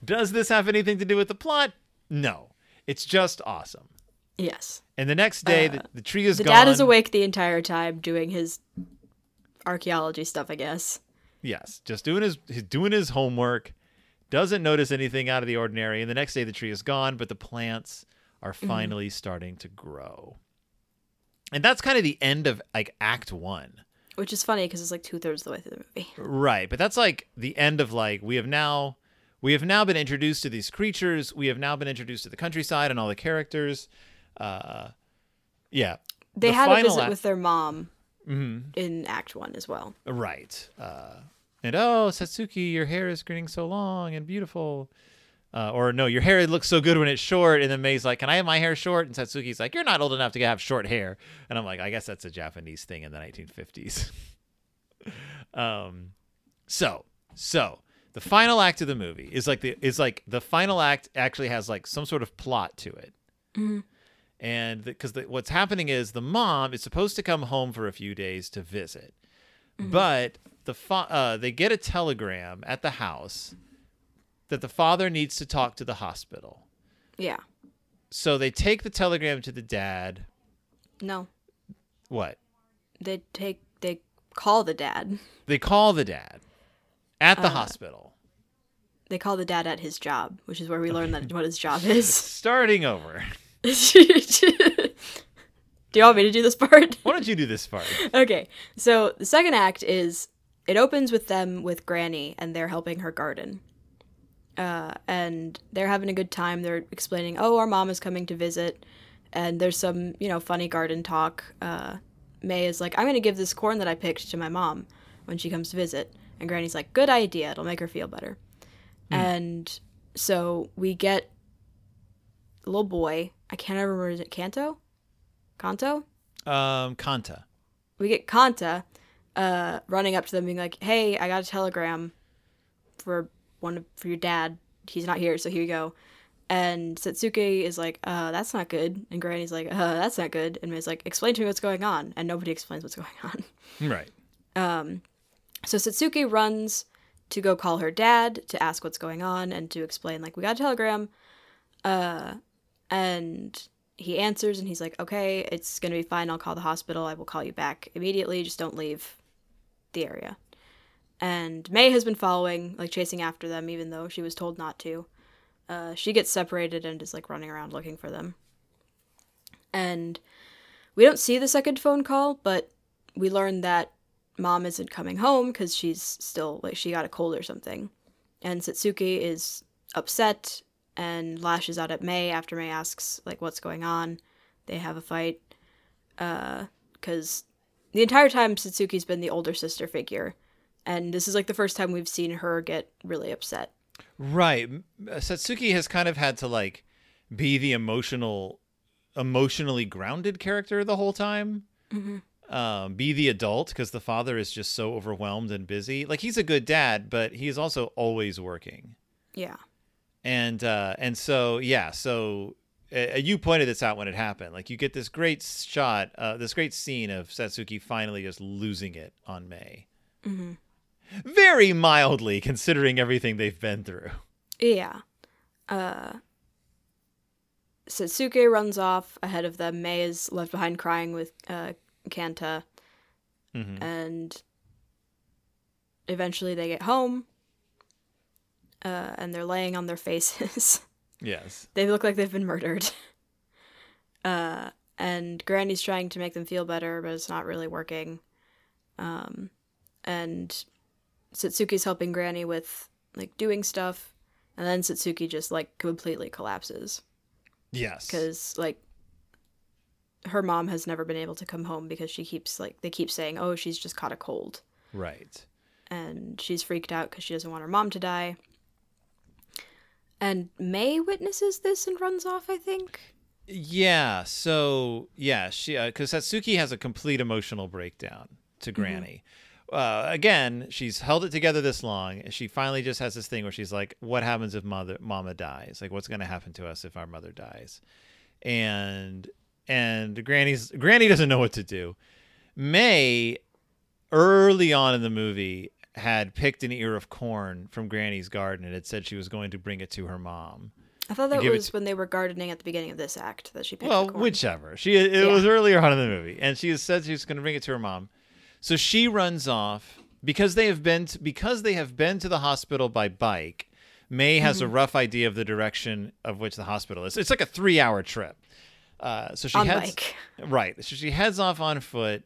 Does this have anything to do with the plot? No. It's just awesome.
Yes.
And the next day, the, the tree is
Uh, The
gone.
dad is awake the entire time doing his archaeology stuff, I guess.
Yes, just doing his, his doing his homework. Doesn't notice anything out of the ordinary. And the next day, the tree is gone, but the plants are
Mm-hmm.
finally starting to grow. And that's kind of the end of like Act One.
Which is funny because it's like two thirds of the way through the movie.
Right, but that's like the end of like we have now we have now been introduced to these creatures. We have now been introduced to the countryside and all the characters. Uh, yeah,
They
The
had a visit
act-
with their mom
Mhm.
in Act One as well.
Right. Uh, and oh, Satsuki, your hair is getting so long and beautiful. Uh, or no, your hair looks so good when it's short. And then May's like, "Can I have my hair short?" And Satsuki's like, "You're not old enough to have short hair." And I'm like, "I guess that's a Japanese thing in the 1950s." <laughs> um, so so the final act of the movie is like the is like the final act actually has like some sort of plot to it. and because what's happening is the mom is supposed to come home for a few days to visit, but the fa- uh, they get a telegram at the house that the father needs to talk to the hospital.
Yeah.
So they take the telegram to the dad.
No.
What?
They take they call the dad.
They call the dad at
Uh,
the hospital.
They call the dad at his job, which is where we learn that what his job <laughs> is.
Starting over. <laughs>
do you want me to do this part?
Why don't you do this part? <laughs>
okay. So the second act is it opens with them with Granny and they're helping her garden. Uh, and they're having a good time. They're explaining, "Oh, our mom is coming to visit," and there's some, you know, funny garden talk. Uh, May is like, "I'm going to give this corn that I picked to my mom when she comes to visit," and Granny's like, "Good idea. It'll make her feel better." And so we get a little boy. I can't remember. Is it Kanto? Kanto?
Um, Kanta.
we get Kanta uh, running up to them, being like, "Hey, I got a telegram for one of, for your dad. He's not here, so here you go." And Satsuki is like, "Uh, that's not good." And Granny's like, "Uh, that's not good." And May's like, "Explain to me what's going on." And nobody <laughs> explains what's going on.
Right.
So Satsuki runs to go call her dad to ask what's going on and to explain like we got a telegram. Uh and he answers and he's like, "Okay, it's going to be fine. I'll call the hospital. I will call you back immediately. Just don't leave the area." And May has been following, like chasing after them even though she was told not to. Uh she gets separated and is like running around looking for them. And we don't see the second phone call, but we learn that mom isn't coming home because she's still like she got a cold or something. And satsuki is upset and lashes out at may after may asks like what's going on. They have a fight uh because the entire time satsuki's been the older sister figure. And this is like the first time we've seen her get really upset.
Right. Uh, Satsuki has kind of had to like be the emotional, emotionally grounded character the whole time. Um, be the adult because the father is just so overwhelmed and busy. Like he's a good dad, but he's also always working.
yeah
And uh, and so yeah, so uh, you pointed this out when it happened. Like you get this great shot, uh, this great scene of Satsuki finally just losing it on May. Very mildly, considering everything they've been through.
Yeah. Uh Satsuki runs off ahead of them. May is left behind crying with uh Kanta.
Mhm.
And eventually they get home. Uh and they're laying on their faces. <laughs>
Yes.
they look like they've been murdered. <laughs> Uh and Granny's trying to make them feel better, but it's not really working. Um and Satsuki's helping Granny with like doing stuff, and then Satsuki just like completely collapses
Yes.
because like her mom has never been able to come home because she keeps like they keep saying, "Oh, she's just caught a cold,"
Right.
and she's freaked out because she doesn't want her mom to die. And May witnesses this and runs off. I think.
Yeah. So yeah, she because Satsuki has a complete emotional breakdown to Granny. Uh, again, she's held it together this long. and She finally just has this thing where she's like, "What happens if mother mama dies? Like, what's going to happen to us if our mother dies?" And and Granny's Granny doesn't know what to do. May early on in the movie had picked an ear of corn from Granny's garden and had said she was going to bring it to her mom.
I thought that was
to-
when they were gardening at the beginning of this act that she picked.
Well, whichever. She it
Yeah.
was earlier on in the movie, and she has said she was going to bring it to her mom. So she runs off because they have been to, because they have been to the hospital by bike. May has
Mm-hmm.
a rough idea of the direction of which the hospital is. It's like a three-hour trip. Uh, so she
on
heads
bike.
right. So she heads off on foot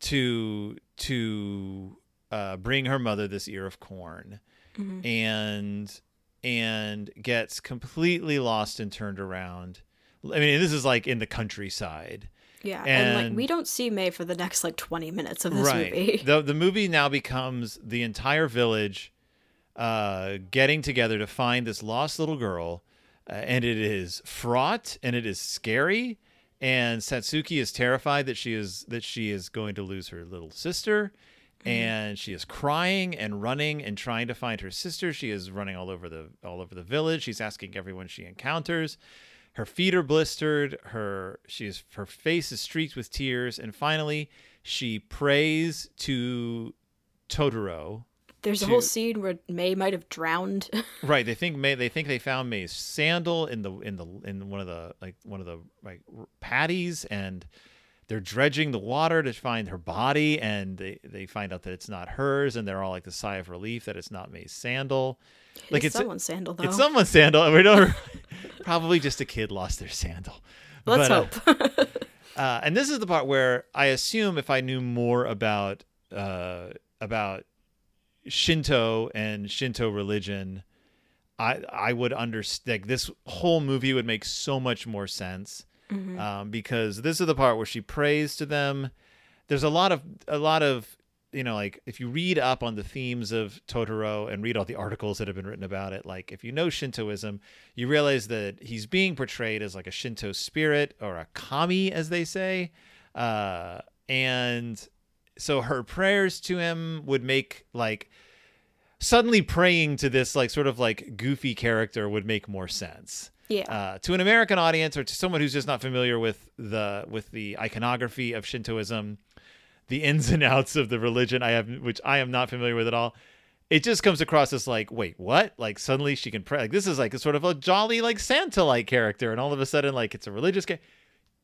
to to uh, bring her mother this ear of corn,
Mm-hmm.
and and gets completely lost and turned around. I mean, this is like in the countryside,
Yeah, and, like we don't see May for the next like twenty minutes of this
right?
movie.
The the movie now becomes the entire village uh, getting together to find this lost little girl, uh, and it is fraught and it is scary. And Satsuki is terrified that she is that she is going to lose her little sister, and she is crying and running and trying to find her sister. She is running all over the all over the village. She's asking everyone she encounters. her feet are blistered. Her she's her face is streaked with tears, and finally she prays to Totoro.
There's a whole scene where May might have drowned. <laughs>
Right, they think May they think they found May's sandal in the in the in one of the like one of the like paddies and they're dredging the water to find her body and they they find out that it's not hers and they're all like the sigh of relief that it's not May's sandal. Like
it's
it's
someone's sandal though.
it's someone's sandal. and We don't <laughs> probably just a kid lost their sandal.
Let's
But, uh,
hope. <laughs>
uh, and this is the part where I assume if I knew more about uh, about Shinto and Shinto religion, I I would understand. Like, this whole movie would make so much more sense
Mhm.
um, because this is the part where she prays to them. There's a lot of a lot of you know like if you read up on the themes of Totoro and read all the articles that have been written about it, like if you know Shintoism, you realize that he's being portrayed as like a Shinto spirit or a kami, as they say, uh, and so her prayers to him would make like suddenly praying to this like sort of like goofy character would make more sense
yeah.
uh, to an American audience or to someone who's just not familiar with the with the iconography of Shintoism, the ins and outs of the religion I have, which I am not familiar with at all. It just comes across as like, wait, what? Like suddenly she can pray. Like this is like a sort of a jolly like Santa like character, and all of a sudden like it's a religious guy.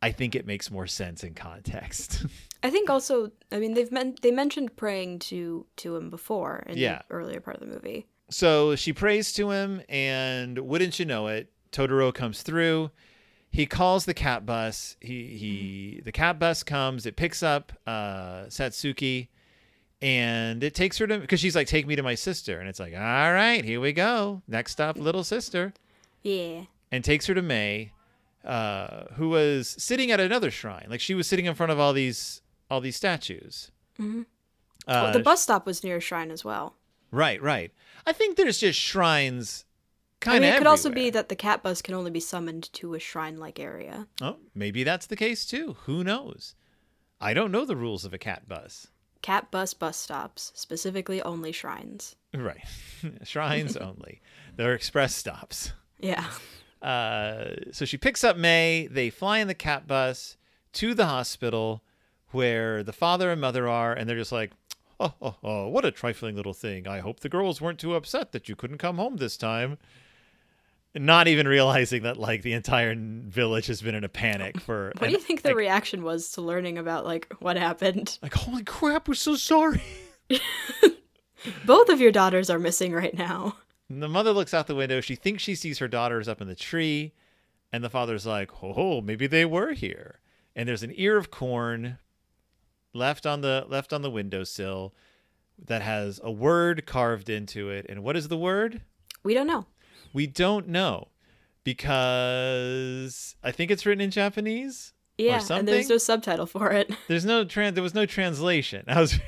I think it makes more sense in context. <laughs>
I think also, I mean, they've men- they mentioned praying to to him before in
Yeah.
the earlier part of the movie.
So she prays to him, and wouldn't you know it, Totoro comes through. He calls the cat bus. He he the cat bus comes. It picks up uh, Satsuki, and it takes her to because she's like, "Take me to my sister," and it's like, "All right, here we go. Next stop, little sister,"
Yeah.
and takes her to May, uh, who was sitting at another shrine. Like she was sitting in front of all these all these statues.
Mhm.
Uh,
Well, the bus stop was near a shrine as well.
Right, right. I think there's just shrines
I
kind of
mean, it could also be that the cat bus can only be summoned to a shrine-like area.
Oh, maybe that's the case too. Who knows? I don't know the rules of a cat bus.
Cat bus bus stops, specifically only shrines.
Right. <laughs> Shrines <laughs> only. They're express stops.
Yeah.
Uh, so she picks up May. They fly in the cat bus to the hospital where the father and mother are, and they're just like, oh, oh, oh, what a trifling little thing. I hope the girls weren't too upset that you couldn't come home this time. Not even realizing that, like, the entire village has been in a panic for.
What do you think the
like,
reaction was to learning about like what happened?
Like, holy crap, we're so sorry. <laughs>
Both of your daughters are missing right now.
And the mother looks out the window. She thinks she sees her daughters up in the tree. And the father's like, oh, maybe they were here. And there's an ear of corn left on the left on the windowsill that has a word carved into it. And what is the word?
We don't know.
We don't know because I think it's written in Japanese.
Yeah, and there's no subtitle for it. <laughs>
There's no tran there was no translation. I was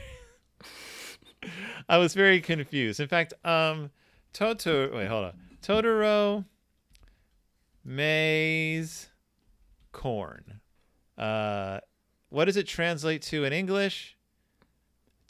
<laughs> I was very confused. In fact, um Totoro wait, hold on. Totoro maize corn. Uh what does it translate to in English?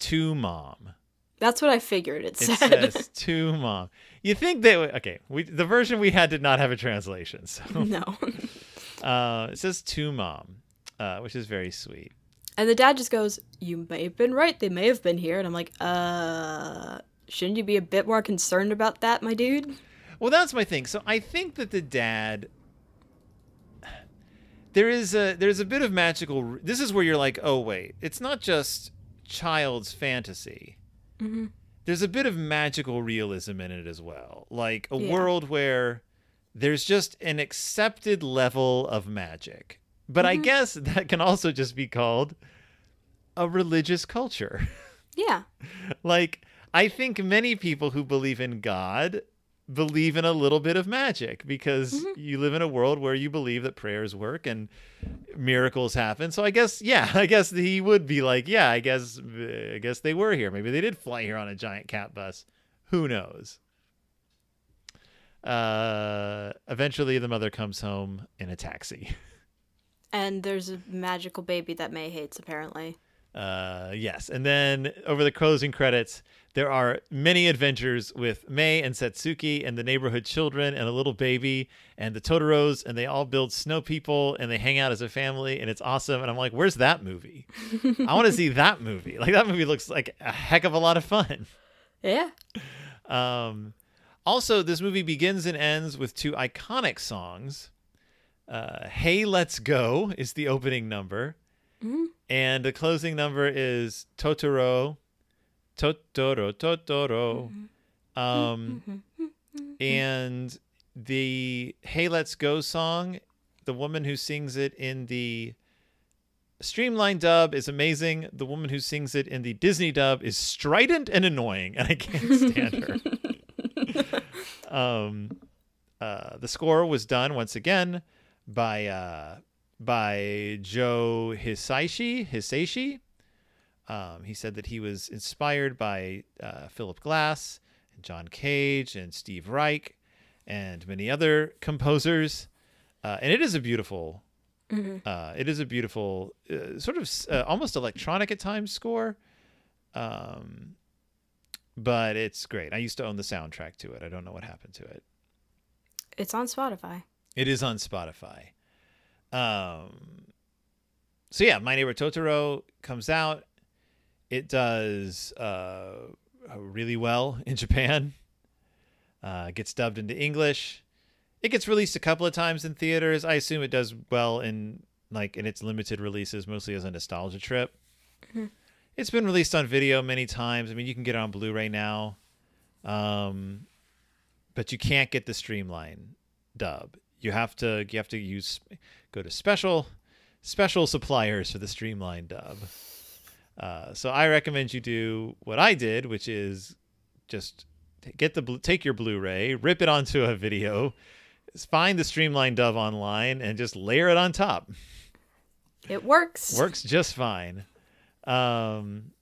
To mom.
That's what I figured it
It
said.
says <laughs> to mom. You think they would okay, we the version we had did not have a translation. So <laughs>
no. <laughs>
uh it says to mom, uh, which is very sweet.
And the dad just goes, "You may have been right. They may have been here." And I'm like, "Uh, shouldn't you be a bit more concerned about that, my dude?"
Well, that's my thing. So I think that the dad there is a there's a bit of magical this is where you're like, "Oh wait, it's not just child's fantasy."
Mhm.
There's a bit of magical realism in it as well. Like a
Yeah.
world where there's just an accepted level of magic. But I guess that can also just be called a religious culture. <laughs>
Yeah.
like I think many people who believe in God believe in a little bit of magic because you live in a world where you believe that prayers work and miracles happen. So I guess yeah, <laughs> I guess he would be like, yeah, I guess I guess they were here. Maybe they did fly here on a giant cat bus. Who knows? Uh eventually the mother comes home in a taxi. <laughs>
And there's a magical baby that May hates, apparently.
Uh, yes, and then over the closing credits, there are many adventures with Mei and Satsuki and the neighborhood children and a little baby and the Totoros, and they all build snow people and they hang out as a family, and it's awesome. And I'm like, where's that movie? I want to see <laughs> that movie. Like that movie looks like a heck of a lot of fun.
Yeah.
Um, also, this movie begins and ends with two iconic songs. Uh, "Hey, Let's Go" is the opening number,
Mhm.
And the closing number is "Totoro." Totoro, Totoro. Um, and the "Hey, Let's Go" song, the woman who sings it in the streamlined dub is amazing. The woman who sings it in the Disney dub is strident and annoying, and I can't stand her. <laughs> um, uh, the score was done once again by uh, by Joe Hisaishi. Hisaishi. Um, he said that he was inspired by uh, Philip Glass and John Cage and Steve Reich and many other composers. Uh, and it is a beautiful, uh, it is a beautiful, uh, sort of uh, almost electronic at times score. Um, but it's great. I used to own the soundtrack to it. I don't know what happened to it.
It's on Spotify.
It is on Spotify. Um, so yeah, My Neighbor Totoro comes out. It does uh, really well <laughs> in Japan. Uh, gets dubbed into English. It gets released a couple of times in theaters. I assume it does well in like in its limited releases, mostly as a nostalgia trip. It's been released on video many times. I mean, you can get it on Blu-ray now, um, but you can't get the streamline dub. You have to you have to use go to special special suppliers for the streamline dub. Uh, so I recommend you do what I did, which is just get the blu- take your Blu-ray, rip it onto a video, find the streamline dub online, and just layer it on top.
It works.
Works just fine. Um,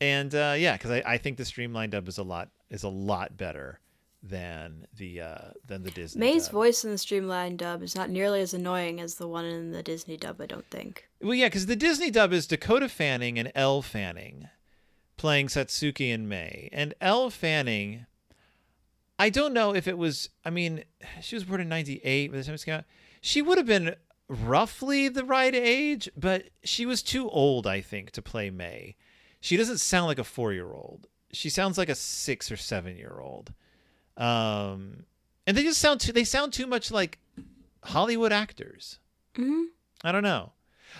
and uh, yeah, because I, I think the streamline dub is a lot is a lot better than the uh, than the Disney.
May's
dub.
voice in the streamlined dub is not nearly as annoying as the one in the Disney dub, I don't think.
Well, yeah, because the Disney dub is Dakota Fanning and Elle Fanning playing Satsuki and May. And Elle Fanning, I don't know if it was, I mean, she was born in 98 by the time it came out. She would have been roughly the right age, but she was too old, I think, to play May. She doesn't sound like a four year old. She sounds like a six or seven year old. Um, and they just sound too, they sound too much like Hollywood actors.
hmm
I don't know.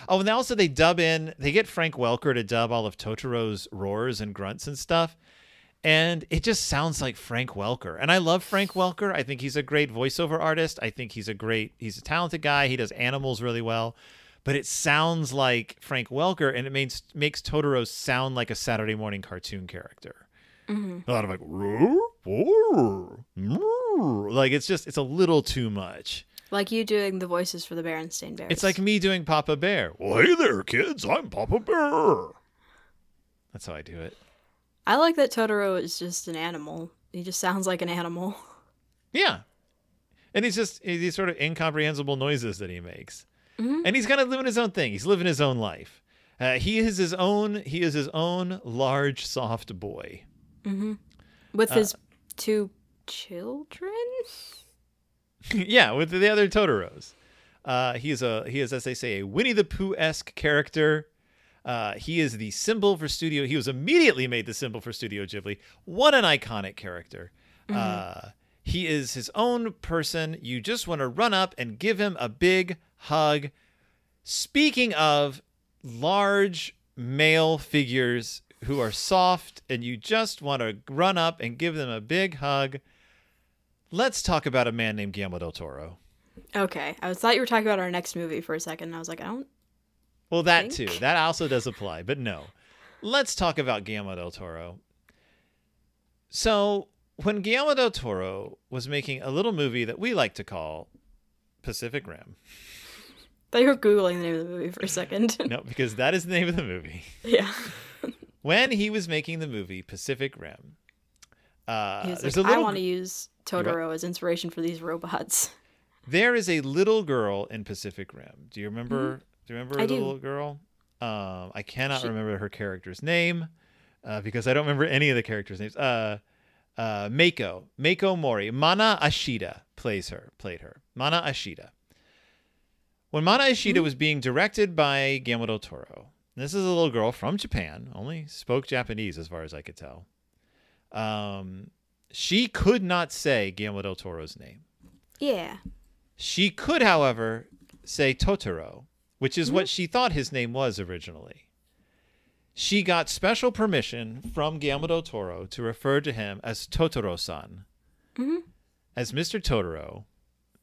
Oh, and also they dub in, they get Frank Welker to dub all of Totoro's roars and grunts and stuff. And it just sounds like Frank Welker. And I love Frank Welker. I think he's a great voiceover artist. I think he's a great, he's a talented guy. He does animals really well. But it sounds like Frank Welker and it makes, makes Totoro sound like a Saturday morning cartoon character. A lot of like, like it's just, it's a little too much.
Like you doing the voices for the Berenstain Bears.
It's like me doing Papa Bear. Well, hey there, kids. I'm Papa Bear. That's how I do it.
I like that Totoro is just an animal. He just sounds like an animal. <laughs>
Yeah. And he's just these sort of incomprehensible noises that he makes.
Mhm.
And he's kind of living his own thing. He's living his own life. Uh, he is his own. He is his own large, soft boy.
With
Uh,
his two children? <laughs>
yeah, with the other Totoros. Uh, he is a he is, as they say, a Winnie the Pooh esque character. Uh, he is the symbol for Studio. He was immediately made the symbol for Studio Ghibli. What an iconic character! Uh, he is his own person. You just want to run up and give him a big hug. Speaking of large male figures who are soft, and you just want to run up and give them a big hug. Let's talk about a man named Guillermo del Toro.
Okay. I thought you were talking about our next movie for a second. And I was like, I don't.
Well, that
Think?
too. That also does apply, but no. Let's talk about Guillermo del Toro. So, when Guillermo del Toro was making a little movie that we like to call Pacific Rim,
thought you were Googling the name of the movie for a second.
no, because that is the name of the movie. <laughs>
yeah.
When he was making the movie Pacific Rim, uh, there's
like,
a little
I want to use Totoro as inspiration for these robots.
There is a little girl in Pacific Rim. Do you remember? Do you remember
I
the
do.
little girl? Um, I cannot
She-
remember her character's name uh, because I don't remember any of the characters' names. Uh, uh, Mako, Mako Mori, Mana Ashida plays her, played her. Mana Ashida. When Mana Ashida was being directed by Guillermo del Toro, this is a little girl from Japan, only spoke Japanese as far as I could tell. Um, she could not say Guillermo del Toro's name.
Yeah.
She could, however, say Totoro, which is what she thought his name was originally. She got special permission from Guillermo del Toro to refer to him as Totoro-san, mm-hmm. as Mr. Totoro.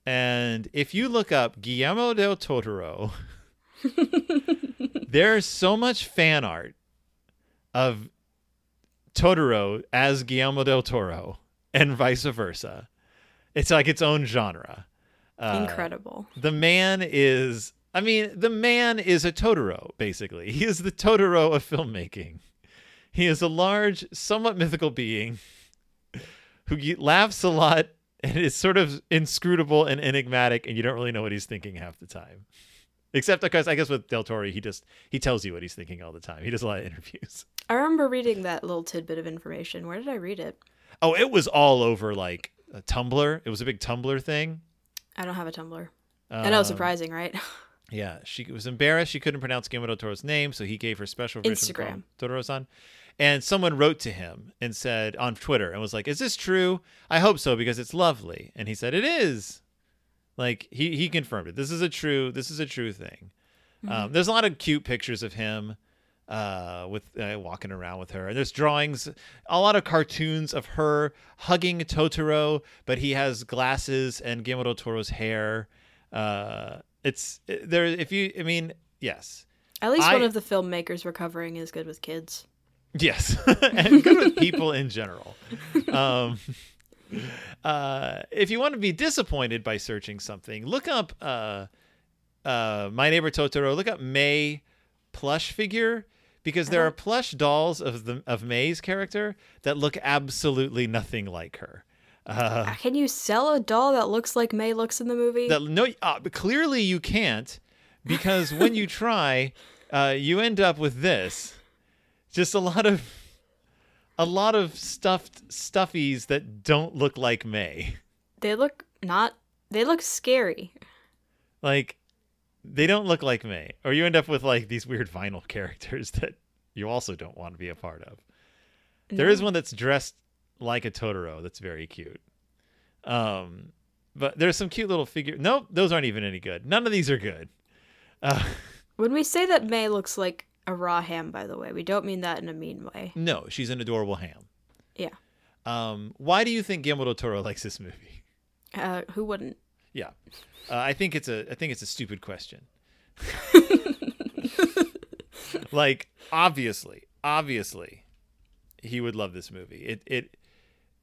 And if you look up Guillermo del Totoro, <laughs> <laughs> there's so much fan art of Totoro as Guillermo del Toro and vice versa. It's like its own genre. Uh,
Incredible.
the man is I mean, the man is a Totoro, basically. He is the Totoro of filmmaking. He is a large, somewhat mythical being who laughs a lot and is sort of inscrutable and enigmatic, and you don't really know what he's thinking half the time. Except because I guess with Del Toro, he just he tells you what he's thinking all the time. He does a lot of interviews. <laughs>
I remember reading that little tidbit of information. Where did I read it?
Oh, it was all over like a Tumblr. It was a big Tumblr thing.
I don't have a Tumblr. I know,
Um,
surprising, right? <laughs>
Yeah, she was embarrassed. She couldn't pronounce Guillermo del Toro's name, so he gave her special call
Instagram.
him Totoro-san. And someone wrote to him and said on Twitter and was like, "Is this true? I hope so because it's lovely." And he said, "It is." Like he he confirmed it. This is a true. This is a true thing. Um, there's a lot of cute pictures of him uh, with uh, walking around with her. And there's drawings, a lot of cartoons of her hugging Totoro, but he has glasses and Guillermo del Toro's hair. Uh, it's there. If you, I mean, yes,
At least
I-
one of the filmmakers we're covering is good with kids.
yes, <laughs> and good with people in general. <laughs> Um, uh, if you want to be disappointed by searching something, look up uh, uh, My Neighbor Totoro. Look up May plush figure because there are plush dolls of the of May's character that look absolutely nothing like her. Uh,
Can you sell a doll that looks like May looks in the movie?
that no, uh, clearly you can't because when you <laughs> try, uh, you end up with this. Just a lot of a lot of stuffed stuffies that don't look like May.
They look not. They look scary.
Like they don't look like May. Or you end up with like these weird vinyl <laughs> characters that you also don't want to be a part of. There is one that's dressed like a Totoro that's very cute. Um but there's some cute little figure. Nope, those aren't even any good. None of these are good. Uh, <laughs>
When we say that May looks like a raw ham, by the way, we don't mean that in a mean way.
no, she's an adorable ham.
Yeah.
Um, why do you think Guillermo del Toro likes this movie?
Uh, who wouldn't?
Yeah, uh, I think it's a I think it's a stupid question. <laughs> like obviously, obviously, he would love this movie. It it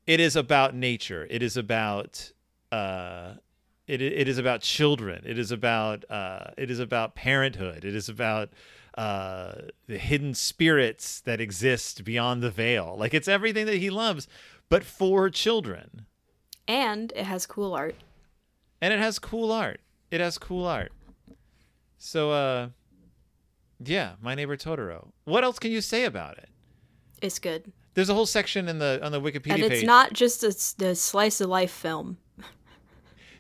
it is about nature. It is about uh, it it is about children. It is about uh, it is about parenthood. It is about uh, the hidden spirits that exist beyond the veil. Like it's everything that he loves, but for children.
And it has cool art.
and it has cool art. It has cool art. So, uh, yeah, my neighbor Totoro. What else can you say about it?
It's good.
There's a whole section in the on the Wikipedia
and it's
page.
not just a slice of life film.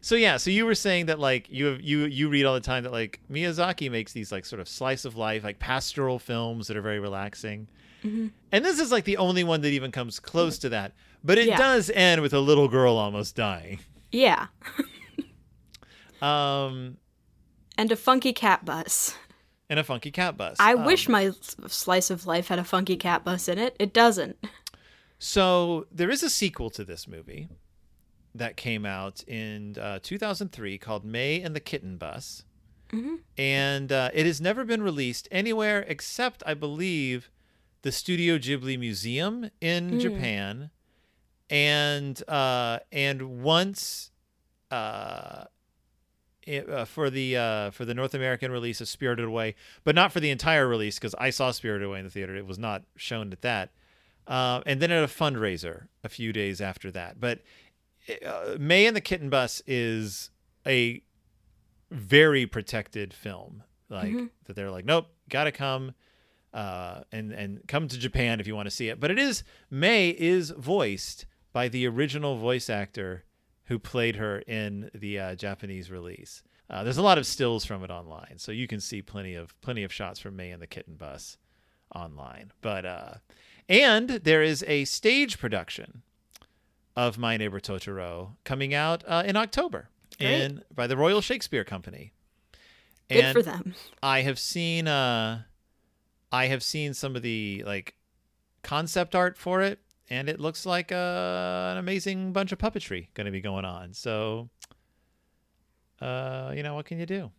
So yeah, so you were saying that like you have you you read all the time that like Miyazaki makes these like sort of slice of life like pastoral films that are very relaxing.
Mm-hmm.
And this is like the only one that even comes close to that. But it
Yeah.
does end with a little girl almost dying.
Yeah. <laughs>
Um
And a funky cat bus.
and a funky cat bus.
I
Um,
wish my slice of life had a funky cat bus in it. It doesn't.
So there is a sequel to this movie that came out in uh, 2003 called May and the Kitten Bus. And uh, it has never been released anywhere except, I believe, the Studio Ghibli Museum in Japan. And uh, and once uh, it, uh, for the uh, for the North American release of Spirited Away, but not for the entire release because I saw Spirited Away in the theater. It was not shown at that. Uh, and then at a fundraiser a few days after that. But uh, May and the Kitten Bus is a very protected film like
Mhm.
that they're like, nope, gotta come, uh, and and come to Japan if you want to see it. But it is May is voiced by the original voice actor who played her in the uh, Japanese release. Uh, there's a lot of stills from it online, so you can see plenty of plenty of shots from May and the Kitten Bus online. But uh, and there is a stage production of My Neighbor Totoro coming out uh, in October
Great.
in by the Royal Shakespeare Company.
Good
and
for them.
I have seen uh I have seen some of the like concept art for it and it looks like uh, an amazing bunch of puppetry going to be going on. So uh you know what can you do?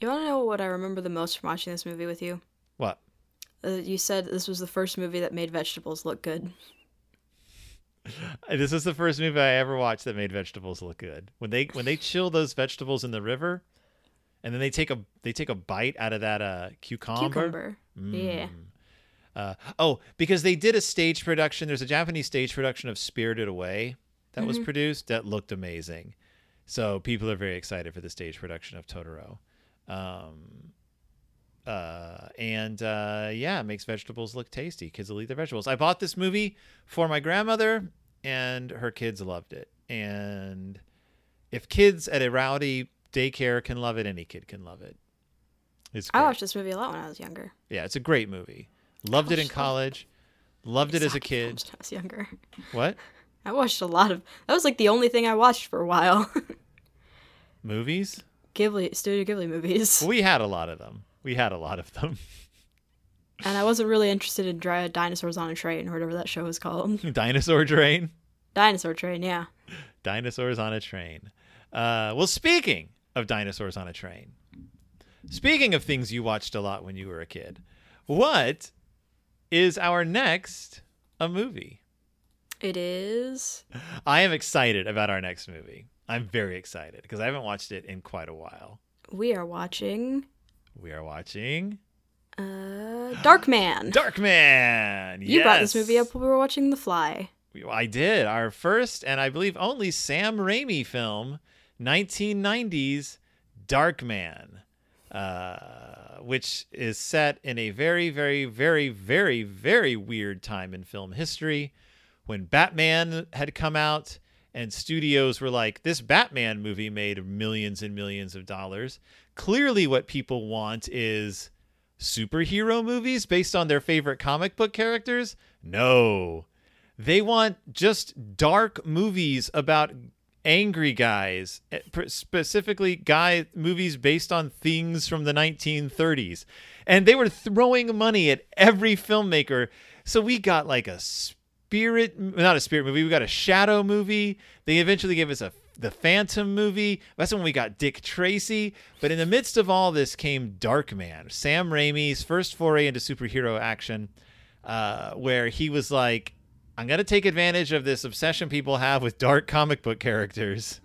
You want to know what I remember the most from watching this movie with you?
What?
Uh, you said this was the first movie that made vegetables look good. <laughs>
This is the first movie I ever watched that made vegetables look good. When they when they chill those vegetables in the river and then they take a they take a bite out of that uh cucumber.
Cucumber. Yeah.
Mm. Uh, oh, because they did a stage production. There's a Japanese stage production of Spirited Away that was produced that looked amazing. So people are very excited for the stage production of Totoro. Um, uh, and uh, yeah, it makes vegetables look tasty. Kids will eat their vegetables. I bought this movie for my grandmother, and her kids loved it. And if kids at a rowdy daycare can love it, any kid can love it. It's
I watched this movie a lot when I was younger.
Yeah, it's a great movie. Loved it in college. Loved it as a kid.
when I was younger.
What?
I watched a lot of. That was like the only thing I watched for a while. <laughs>
Movies?
Ghibli, Studio Ghibli movies.
We had a lot of them. We had a lot of them. <laughs>
And I wasn't really interested in dry dinosaurs on a train or whatever that show was called. <laughs>
Dinosaur Train.
Dinosaur Train, yeah.
Dinosaurs on a Train. Uh, well, speaking of dinosaurs on a train, speaking of things you watched a lot when you were a kid, what is our next a movie?
It is.
I am excited about our next movie. I'm very excited because I haven't watched it in quite a while.
We are watching
We are watching
uh, Darkman. <gasps>
Darkman.
you brought this movie up when we were watching The Fly.
I did. Our first and I believe only Sam Raimi film, 1990s Darkman, uh, which is set in a very, very, very, very, very weird time in film history when Batman had come out and studios were like, this Batman movie made millions and millions of dollars. Clearly, what people want is superhero movies based on their favorite comic book characters. No. They want just dark movies about angry guys, eh, specifically guy movies based on things from the 1930s. And they were throwing money at every filmmaker. So we got like a spirit, not a spirit movie, we got a shadow movie. They eventually gave us a the Phantom movie. That's when we got Dick Tracy. But in the midst of all this came Darkman, Sam Raimi's first foray into superhero action, uh, where he was like, I'm going to take advantage of this obsession people have with dark comic book characters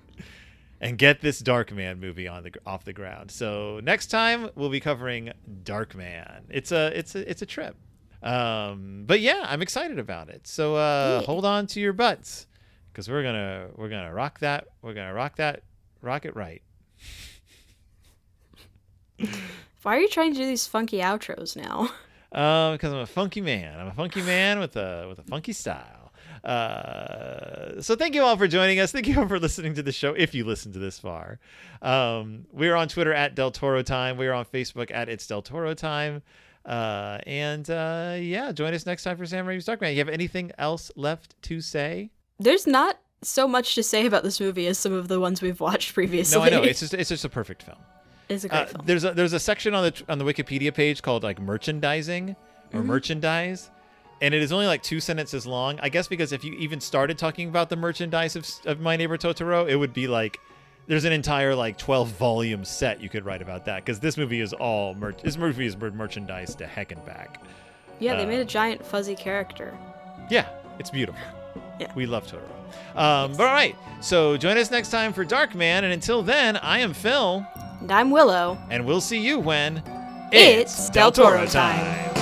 and get this Darkman movie on the off the ground. So next time we'll be covering Darkman. It's a it's a it's a trip. Um, but yeah, I'm excited about it. So uh,
Yeah.
hold on to your butts because we're gonna we're gonna rock that we're gonna rock that rock it right.
Why are you trying to do these funky outros now?
Um, because I'm a funky man. I'm a funky man with a with a funky style. Uh, so thank you all for joining us. Thank you all for listening to the show. If you listened to this far, um, we're on Twitter at Del Toro Time. We're on Facebook at It's Del Toro Time. Uh, and uh, yeah, join us next time for Sam Raimi's Darkman. You have anything else left to say?
There's not so much to say about this movie as some of the ones we've watched previously.
No, I know it's <laughs> just it's just a perfect film.
It's a great
Uh,
film.
there's a there's a section on the on the Wikipedia page called like merchandising or merchandise, and it is only like two sentences long. I guess because if you even started talking about the merchandise of, of My Neighbor Totoro, it would be like there's an entire like 12 volume set you could write about that because this movie is all merch. This movie is mer- merchandise to heck and back.
yeah, they
uh,
made a giant fuzzy character.
Yeah, it's beautiful.
Yeah.
We love Totoro. Um, But all right, so join us next time for Dark Man. and until then, I am Phil,
And I'm Willow.
and we'll see you when
It's Del Toro time.